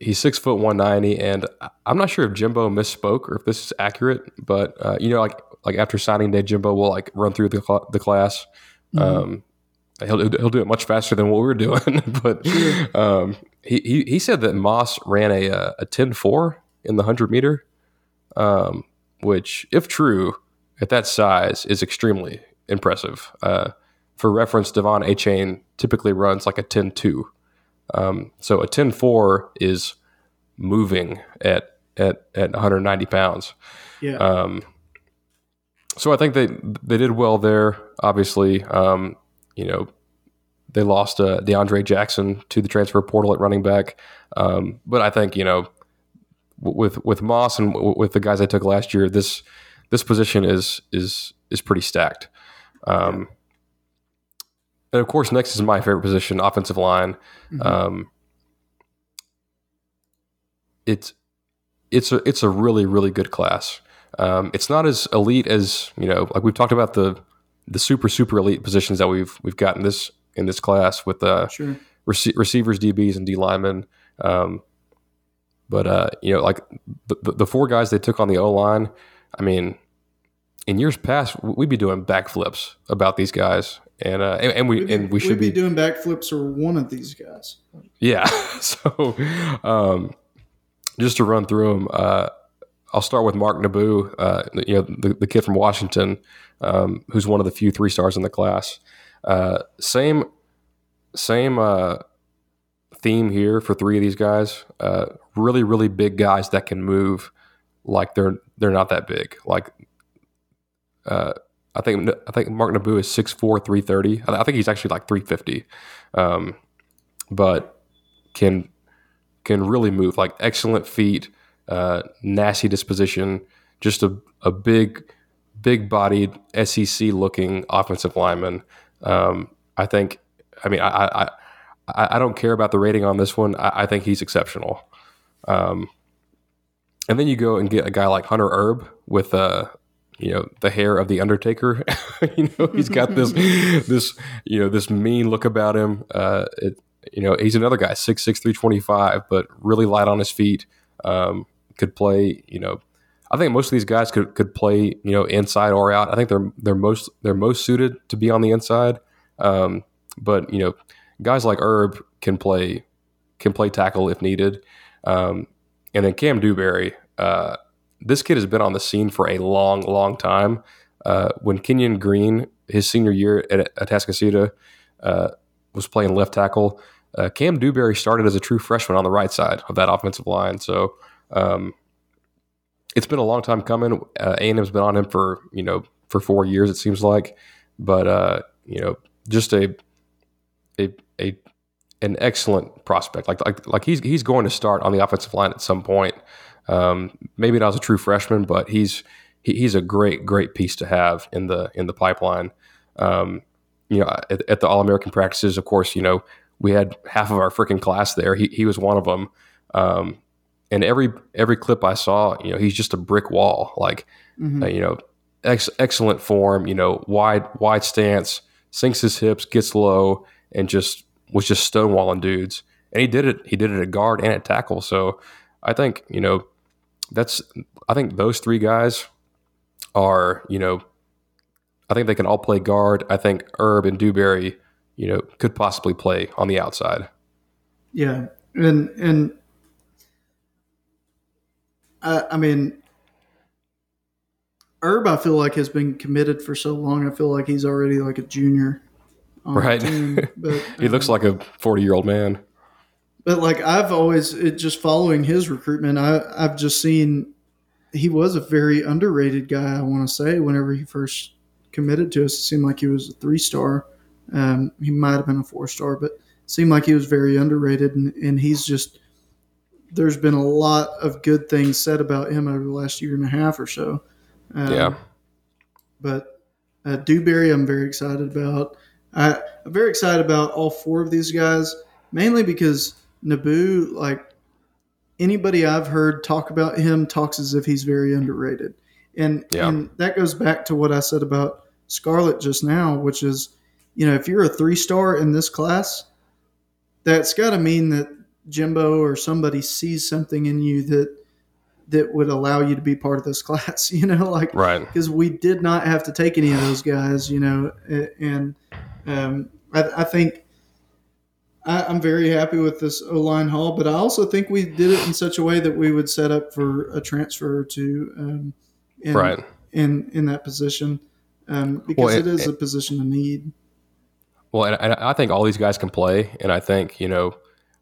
he's six foot one ninety, and I'm not sure if Jimbo misspoke or if this is accurate. But uh, you know, like like after signing day, Jimbo will like run through the cl- the class. Um, he'll he'll do it much faster than what we were doing. *laughs* but um, he, he he said that Moss ran a uh, a ten four in the hundred meter, um, which if true at that size is extremely impressive. Uh, for reference, De'Von Achane typically runs like a 10 2. Um, so a 10 4 is moving at, at, at 190 pounds. Yeah. Um, so I think they they did well there. Obviously, um, you know, they lost uh, DeAndre Jackson to the transfer portal at running back. Um, but I think you know, with with Moss and w- with the guys I took last year, this this position is is is pretty stacked. Um, and of course, next is my favorite position, offensive line. Um, it's it's a it's a really really good class. Um, it's not as elite as you know, like we've talked about the the super super elite positions that we've we've gotten this in this class with uh, sure. rece- receivers, DBs, and D linemen. Um, but uh, you know, like the, the, four guys they took on the O line. I mean, in years past, we'd be doing backflips about these guys, and uh, and, and we We'd, and we should be, doing backflips or one of these guys. yeah. *laughs* so, um, just to run through them, uh, I'll start with Mark Nabou, uh, you know, the, the kid from Washington, um, who's one of the few three stars in the class. Uh, same, same uh, theme here for three of these guys. Uh, really, really big guys that can move like they're they're not that big. Like, uh, I think I think Mark Nabou is 6'4", 330. I I think he's actually like three fifty. Um, but can can really move like excellent feet, uh, nasty disposition, just a, a big big bodied SEC looking offensive lineman. Um, I think. I mean, I, I I I don't care about the rating on this one. I, I think he's exceptional. Um, and then you go and get a guy like Hunter Herb with uh, you know the hair of the Undertaker. *laughs* you know he's got this *laughs* this you know this mean look about him. Uh, it, you know he's another guy six six three twenty five, but really light on his feet. Um, could play. You know, I think most of these guys could could play. You know, inside or out. I think they're they're most they're most suited to be on the inside. Um, but you know, guys like Herb can play can play tackle if needed. Um, and then Cam Dewberry, uh, this kid has been on the scene for a long, long time. Uh, when Kenyon Green, his senior year at Atascocita, uh, was playing left tackle, uh, Cam Dewberry started as a true freshman on the right side of that offensive line. So um, it's been a long time coming. Uh, A&M's been on him for you know for four years it seems like, but uh, you know just a a a an excellent prospect. Like like like he's he's going to start on the offensive line at some point. Um, maybe not as a true freshman, but he's he, he's a great great piece to have in the in the pipeline. Um, you know, at, at the All American practices, of course, you know we had half of our freaking class there. He he was one of them. Um, and every every clip I saw, you know, he's just a brick wall. Like uh, you know, ex- excellent form. You know, wide wide stance, sinks his hips, gets low, and just was just stonewalling dudes. And he did it. He did it at guard and at tackle. So I think you know that's. I think those three guys are you know. I think they can all play guard. I think Herb and Dewberry, you know, could possibly play on the outside. Yeah, and and I, I mean, Herb, I feel like has been committed for so long. I feel like he's already like a junior, on the Right. team. *laughs* But He looks like a forty-year-old man. But like I've always it, just following his recruitment, I I've just seen he was a very underrated guy. I want to say whenever he first committed to us, it seemed like he was a three star. Um, he might have been a four star, but seemed like he was very underrated, and, and he's just there's been a lot of good things said about him over the last year and a half or so. Um, Yeah. But uh, Dewberry, I'm very excited about. I, I'm very excited about all four of these guys, mainly because Nabou, like anybody I've heard talk about him, talks as if he's very underrated. And, Yeah. and that goes back to what I said about Scarlett just now, which is, you know, if you're a three star in this class, that's got to mean that Jimbo or somebody sees something in you that that would allow you to be part of this *laughs* class. You know, like Right. because we did not have to take any of those guys. You know, and um, I, I think I, I'm very happy with this O line haul, but I also think we did it in such a way that we would set up for a transfer to. Um, in, Right. in in that position um, because Well, it it- is a position of need. Well, and, and I think all these guys can play, and I think you know,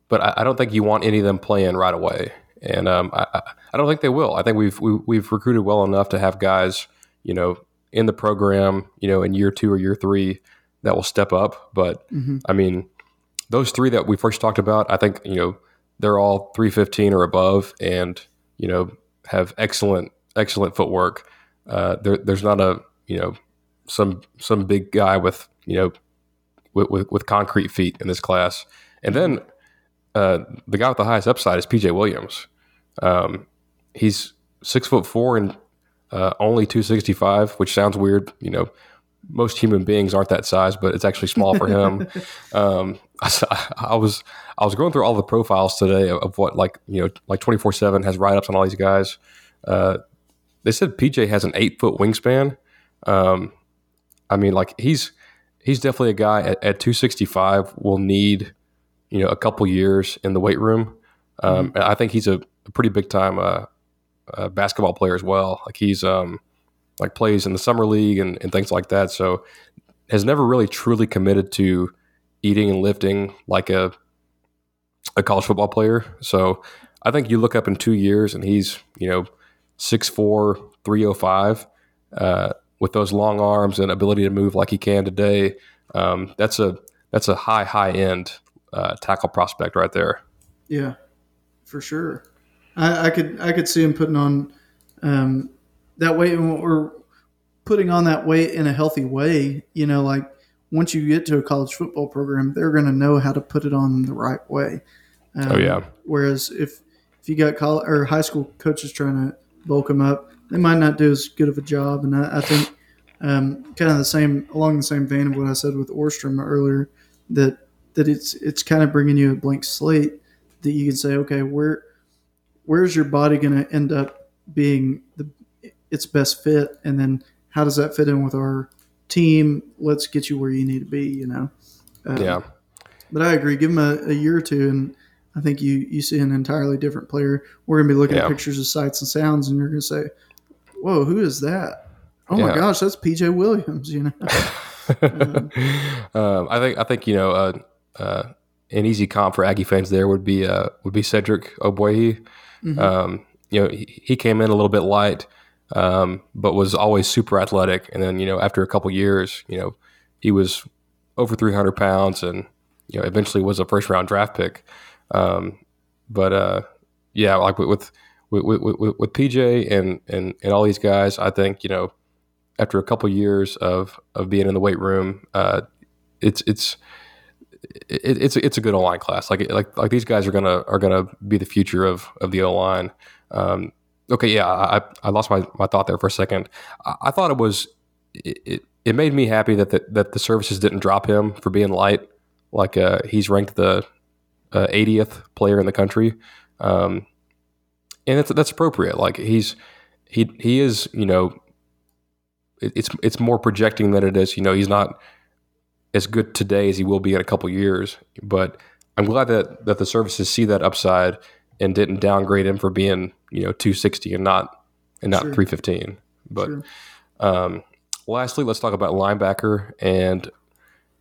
but I, I don't think you want any of them playing right away, and um, I, I- don't think they will. I think we've we, we've recruited well enough to have guys, you know, in the program, you know, in year two or year three that will step up. But Mm-hmm. I mean, those three that we first talked about, I think you know, they're all three fifteen or above, and you know, have excellent excellent footwork. Uh, there, there's not a you know some some big guy with you know with, with, with concrete feet in this class. And then uh, the guy with the highest upside is PJ Williams. Um, he's six foot four and uh, only 265, which sounds weird. You know, most human beings aren't that size, but it's actually small for him. *laughs* um, *laughs* I, I was I was going through all the profiles today of, of what like you know like 24 seven has write ups on all these guys. Uh, they said PJ has an eight foot wingspan. Um, I mean, like he's he's definitely a guy at, at 265 will need you know a couple years in the weight room. Um, and I think he's a, a pretty big time uh, uh, basketball player as well. Like he's um, like plays in the summer league and, and things like that. So has never really truly committed to eating and lifting like a a college football player. So I think you look up in two years and he's you know six four three oh five. uh, with those long arms and ability to move like he can today. Um, that's a that's a high high end uh, tackle prospect right there. Yeah, for sure. I, I could I could see him putting on um, that weight, and we're putting on that weight in a healthy way. You know, like once you get to a college football program, they're going to know how to put it on the right way. Um, Oh, yeah. Whereas if if you got college or high school coaches trying to bulk them up, they might not do as good of a job. And I, I think um, kind of the same along the same vein of what I said with Ohrstrom earlier that that it's it's kind of bringing you a blank slate that you can say, okay, where where's your body going to end up being the its best fit, and then how does that fit in with our team? Let's get you where you need to be, you know. Um, Yeah. But I agree. Give him a, a year or two, and I think you you see an entirely different player. We're gonna be looking Yeah. at pictures of sights and sounds, and you're gonna say, "Whoa, who is that?" Oh my gosh, that's PJ Williams. You know. *laughs* um, I think I think you know uh, uh, an easy comp for Aggie fans there would be uh, would be Cedric Ogbuehi. Um, you know, he, he came in a little bit light, um, but was always super athletic. And then you know, after a couple years, you know, he was over 300 pounds, and you know, eventually was a first round draft pick. Um, but uh, yeah, like with with, with with with PJ and and and all these guys, I think you know after a couple years of of being in the weight room, uh, it's it's it, it's it's a good O line class. Like like like these guys are gonna are gonna be the future of of the O line. Um, okay, yeah, I I lost my, my thought there for a second. I, I thought it was it, it, it made me happy that the, that the services didn't drop him for being light. Like uh, he's ranked the uh, 80th player in the country, um, and that's that's appropriate. Like he's he he is you know it, it's it's more projecting than it is. You know, he's not as good today as he will be in a couple years. But I'm glad that that the services see that upside and didn't downgrade him for being you know 260 and not and not Sure. 315. But Sure. um, lastly, let's talk about linebacker and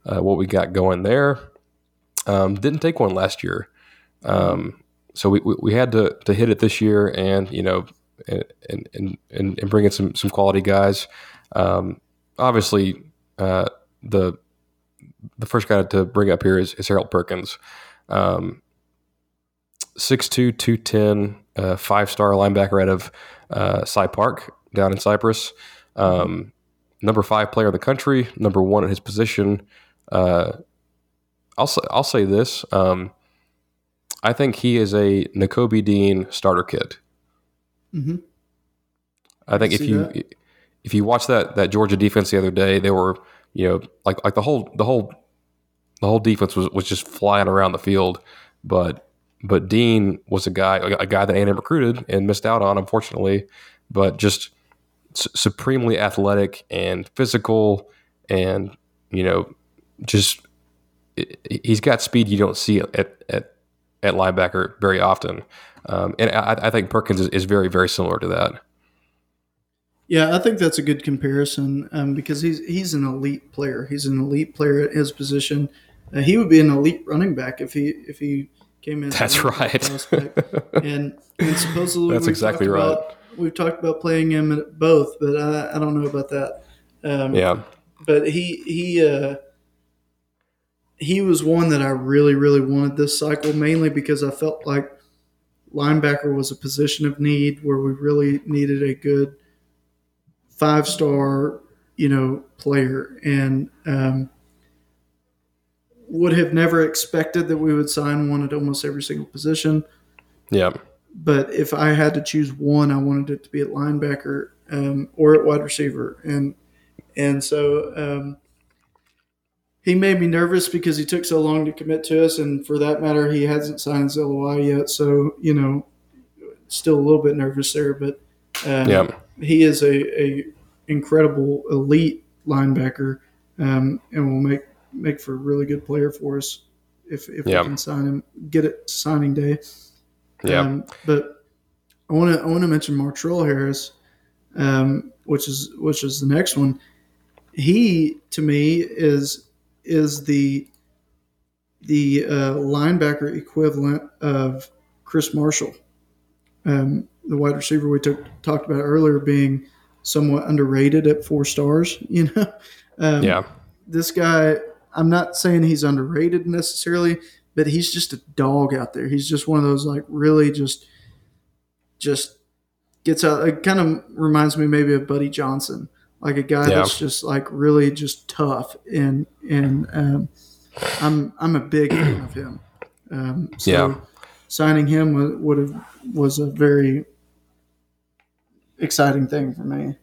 uh, what we got going there. Um, didn't take one last year, um, so we, we, we had to, to hit it this year, and you know, and and, and, and bring in some some quality guys. Um, obviously, uh, the the first guy to bring up here is, is Harold Perkins. Um, 6'2", 210, uh, five-star linebacker out of uh, Cy Park. down in Cypress. Um, number five player in the country, number one at his position. Uh, I'll say, I'll say this. Um, I think he is a Nakobe Dean starter kit. Mm-hmm. I think I if you that. if you watch that that Georgia defense the other day, they were you know like like the whole the whole the whole defense was, was just flying around the field, but but Dean was a guy a guy that A&M recruited and missed out on unfortunately, but just su- supremely athletic and physical and you know just i- he's got speed you don't see at at at linebacker very often, um, and I, I think Perkins is, is very very similar to that. Yeah, I think that's a good comparison um, because he's he's an elite player. He's an elite player at his position. Uh, he would be an elite running back if he if he came in. That's right. *laughs* and and supposedly That's exactly right. About, we've talked about playing him at both, but I, I don't know about that. Um, Yeah, but he he uh, he was one that I really really wanted this cycle mainly because I felt like linebacker was a position of need where we really needed a good five star you know player and um, would have never expected that we would sign one at almost every single position yeah. but if I had to choose one, I wanted it to be at linebacker um, or at wide receiver, and and so um, he made me nervous because he took so long to commit to us, and for that matter, he hasn't signed his LOI yet. So you know, still a little bit nervous there, but um, Yeah. He is a, a incredible elite linebacker, um, and will make make for a really good player for us if if Yeah. we can sign him, get it signing day. Yeah. Um, but I want to I want to mention Martrell Harris, um, which is which is the next one. He to me is is the the uh, linebacker equivalent of Chris Marshall, um, the wide receiver we took, talked about earlier, being somewhat underrated at four stars. *laughs* You know, um, yeah. this guy i'm not saying he's underrated necessarily but he's just a dog out there he's just one of those like really just just gets out it kind of reminds me maybe of buddy johnson like a guy Yeah. that's just like really just tough and and um, i'm i'm a big fan of him um, so Yeah. signing him would, would have was a very exciting thing for me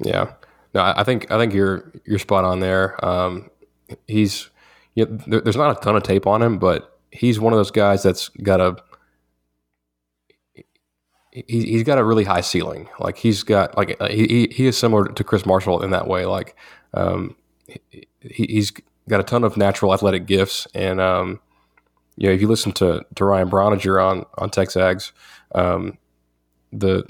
Yeah, no, I think I think you're you're spot on there. Um, he's you know, there, there's not a ton of tape on him, but he's one of those guys that's got a he, he's got a really high ceiling. Like he's got like uh, he he- is similar to Chris Marshall in that way. Like um, he, he's got a ton of natural athletic gifts, and um, you know if you listen to to Ryan Brauninger on on TexAgs, um, the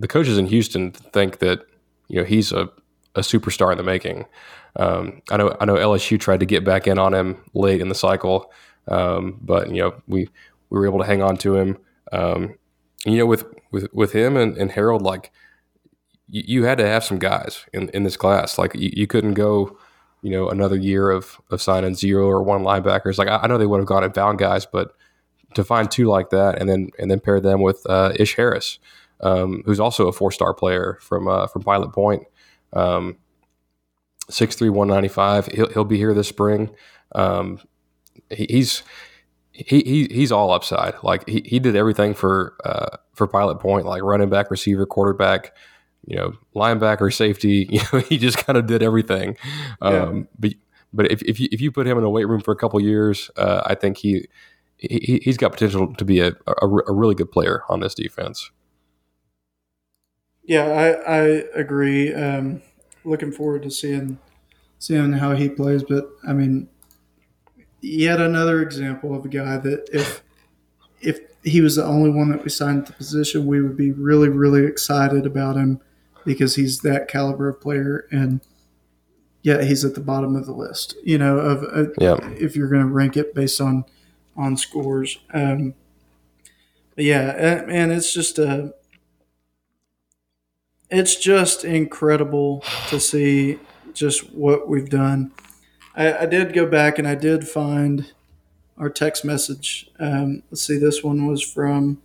the coaches in Houston think that you know he's a, a superstar in the making. Um, I know I know LSU tried to get back in on him late in the cycle, um, but you know we we were able to hang on to him. Um, you know with with with him and, and Harold, like you, you had to have some guys in, in this class. Like you, you couldn't go, you know, another year of of signing zero or one linebackers. Like I, I know they would have gone and found guys, but to find two like that and then and then pair them with uh, Ish Harris, um, who's also a four star player from uh, from Pilot Point. Um, 6'3", 195. He'll he'll be here this spring. Um, he, he's he, he he's all upside. Like he, he did everything for uh, for Pilot Point, like running back, receiver, quarterback, you know, linebacker, safety. *laughs* You know, he just kind of did everything. Um, But but if if you if you put him in a weight room for a couple years, uh, I think he. He, he's got potential to be a, a, a really good player on this defense. Yeah, I, I agree. Um, looking forward to seeing seeing how he plays. But I mean, yet another example of a guy that if if he was the only one that we signed the position, we would be really really excited about him because he's that caliber of player, and yet he's at the bottom of the list. You know, of uh, Yeah. if you're going to rank it based on on scores. Um, but yeah, uh, man, it's just a it's just incredible to see just what we've done. I, I did go back and I did find our text message. Um, let's see, this one was from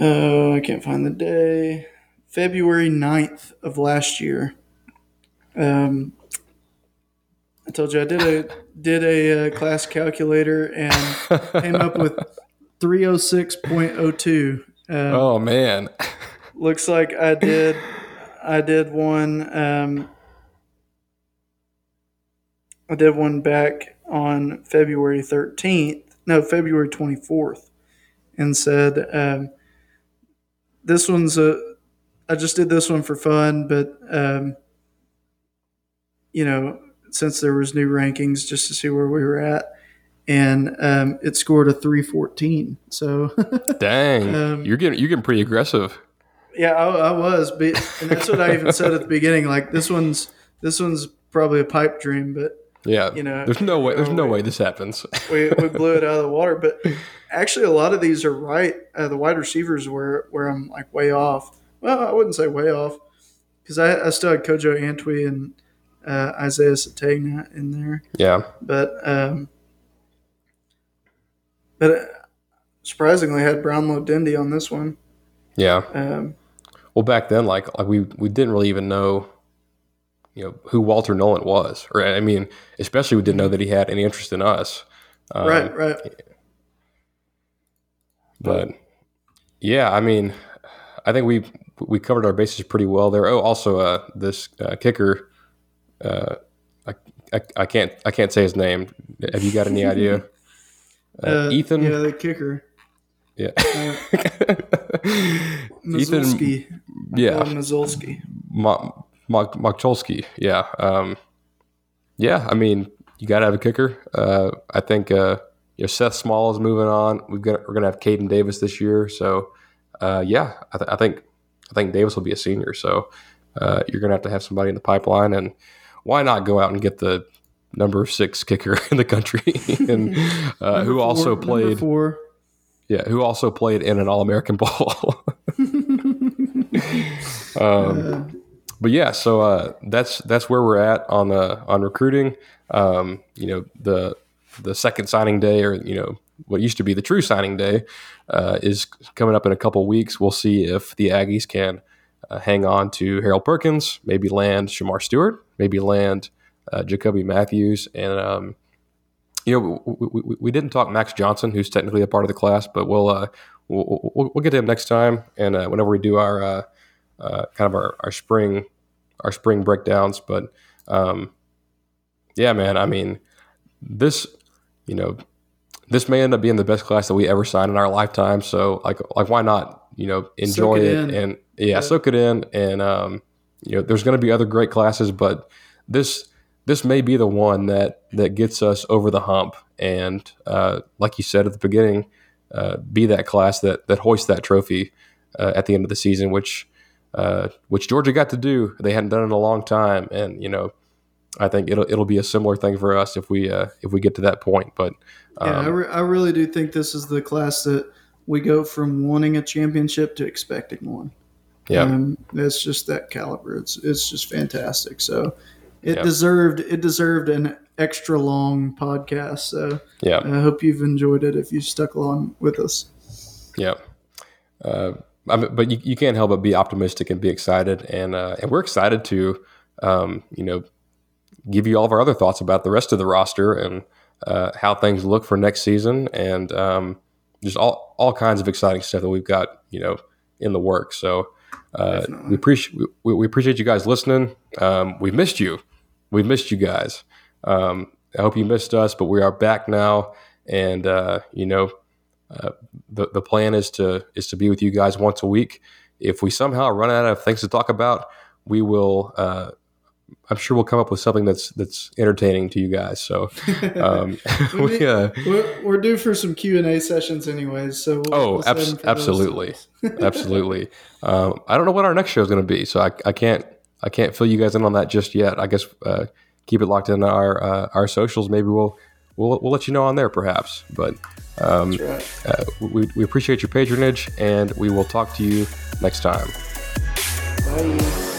Oh, I can't find the day. February 9th of last year. Um, I told you I did a did a uh, class calculator and came up with 306.02. Um, Oh man. looks like I did I did one um, I did one back on February 13th, no, February 24th, and said, um, This one's a, I just did this one for fun, but, um, you know, since there was new rankings, just to see where we were at. And um, it scored a 314. So, Dang. *laughs* Um, you're getting you're getting pretty aggressive. yeah, I, I was, but, and that's what I even said at the beginning. Like, this one's, this one's probably a pipe dream, but Yeah. you know, there's no way there's no we- way this happens. we, we blew it *laughs* out of the water. But actually, a lot of these are right. Uh, the wide receivers where where I'm like way off. Well, I wouldn't say way off because I, I still had Kojo Antwi and uh, Isaiah Sategna in there, yeah. but um, but uh, surprisingly, had Brownlow Dindy on this one. Yeah. Um, Well, back then, like like we we didn't really even know, you know, who Walter Nolen was, or I mean, especially we didn't know that he had any interest in us. Um, right, right. But yeah, I mean, I think we we covered our bases pretty well there. Oh, also, uh, this uh, kicker, uh, I, I I can't I can't say his name. Have you got any idea? *laughs* Uh, Uh, Ethan. yeah, the kicker, Yeah. *laughs* Ethan. Mazulski, Yeah. Mazulski. Mo- Mo- Mokcholski, yeah, um, yeah. I mean, you got to have a kicker. Uh, I think uh, you know Seth Small is moving on. We've got we're gonna have Caden Davis this year, so uh, yeah, I, th- I think I think Davis will be a senior. So uh, you're gonna have to have somebody in the pipeline, and why not go out and get the number six kicker *laughs* in the country, *laughs* and uh, who Number also played four. yeah, who also played in an All American *laughs* Bowl. um, but yeah, so uh, that's that's where we're at on uh, on recruiting. Um, you know, the the second signing day, or you know, what used to be the true signing day, uh, is coming up in a couple weeks. We'll see if the Aggies can uh, hang on to Harold Perkins, maybe land Shemar Stewart, maybe land uh, Jacoby Mathews, and um, you know, we, we, we didn't talk Max Johnson, who's technically a part of the class, but we'll uh, we'll, we'll, we'll get to him next time. And uh, whenever we do our uh, uh, kind of our, our spring our spring breakdowns, but um, yeah, man, I mean, this you know this may end up being the best class that we ever signed in our lifetime. So like like why not you know enjoy it it, and yeah, Yeah. soak it in and um, you know there's going to be other great classes, but this this may be the one that that gets us over the hump and uh, like you said at the beginning uh, be that class that that hoists that trophy uh, at the end of the season which uh, which Georgia got to do they hadn't done it in a long time and you know I think it'll it'll be a similar thing for us if we uh, if we get to that point but um, Yeah, I, re- I really do think this is the class that we go from wanting a championship to expecting one. yeah Um, it's just that caliber. It's it's just fantastic. So it Yeah. deserved it deserved an extra long podcast. So yeah I hope you've enjoyed it if you stuck along with us. Yeah. Uh, I mean, but you, you can't help but be optimistic and be excited, and uh, and we're excited to, um, you know, give you all of our other thoughts about the rest of the roster and uh, how things look for next season, and um, just all all kinds of exciting stuff that we've got, you know, in the works. So uh, we appreciate we, we appreciate you guys listening. Um, we missed you. We missed you guys. Um, I hope you missed us, but we are back now, and uh, you know the, the plan is to is to be with you guys once a week. If we somehow run out of things to talk about, we will. Uh, I'm sure we'll come up with something that's that's entertaining to you guys. So, *laughs* um, *laughs* we, uh, We're, we're due for some Q and A sessions, anyways. So we'll, oh, abs- them for those absolutely, *laughs* absolutely. Um, I don't know what our next show is going to be, so I, I can't I can't fill you guys in on that just yet. I guess uh, keep it locked in our uh, our socials. Maybe we'll we'll we'll let you know on there, perhaps. But um, right. uh, we, we appreciate your patronage, and we will talk to you next time. Bye.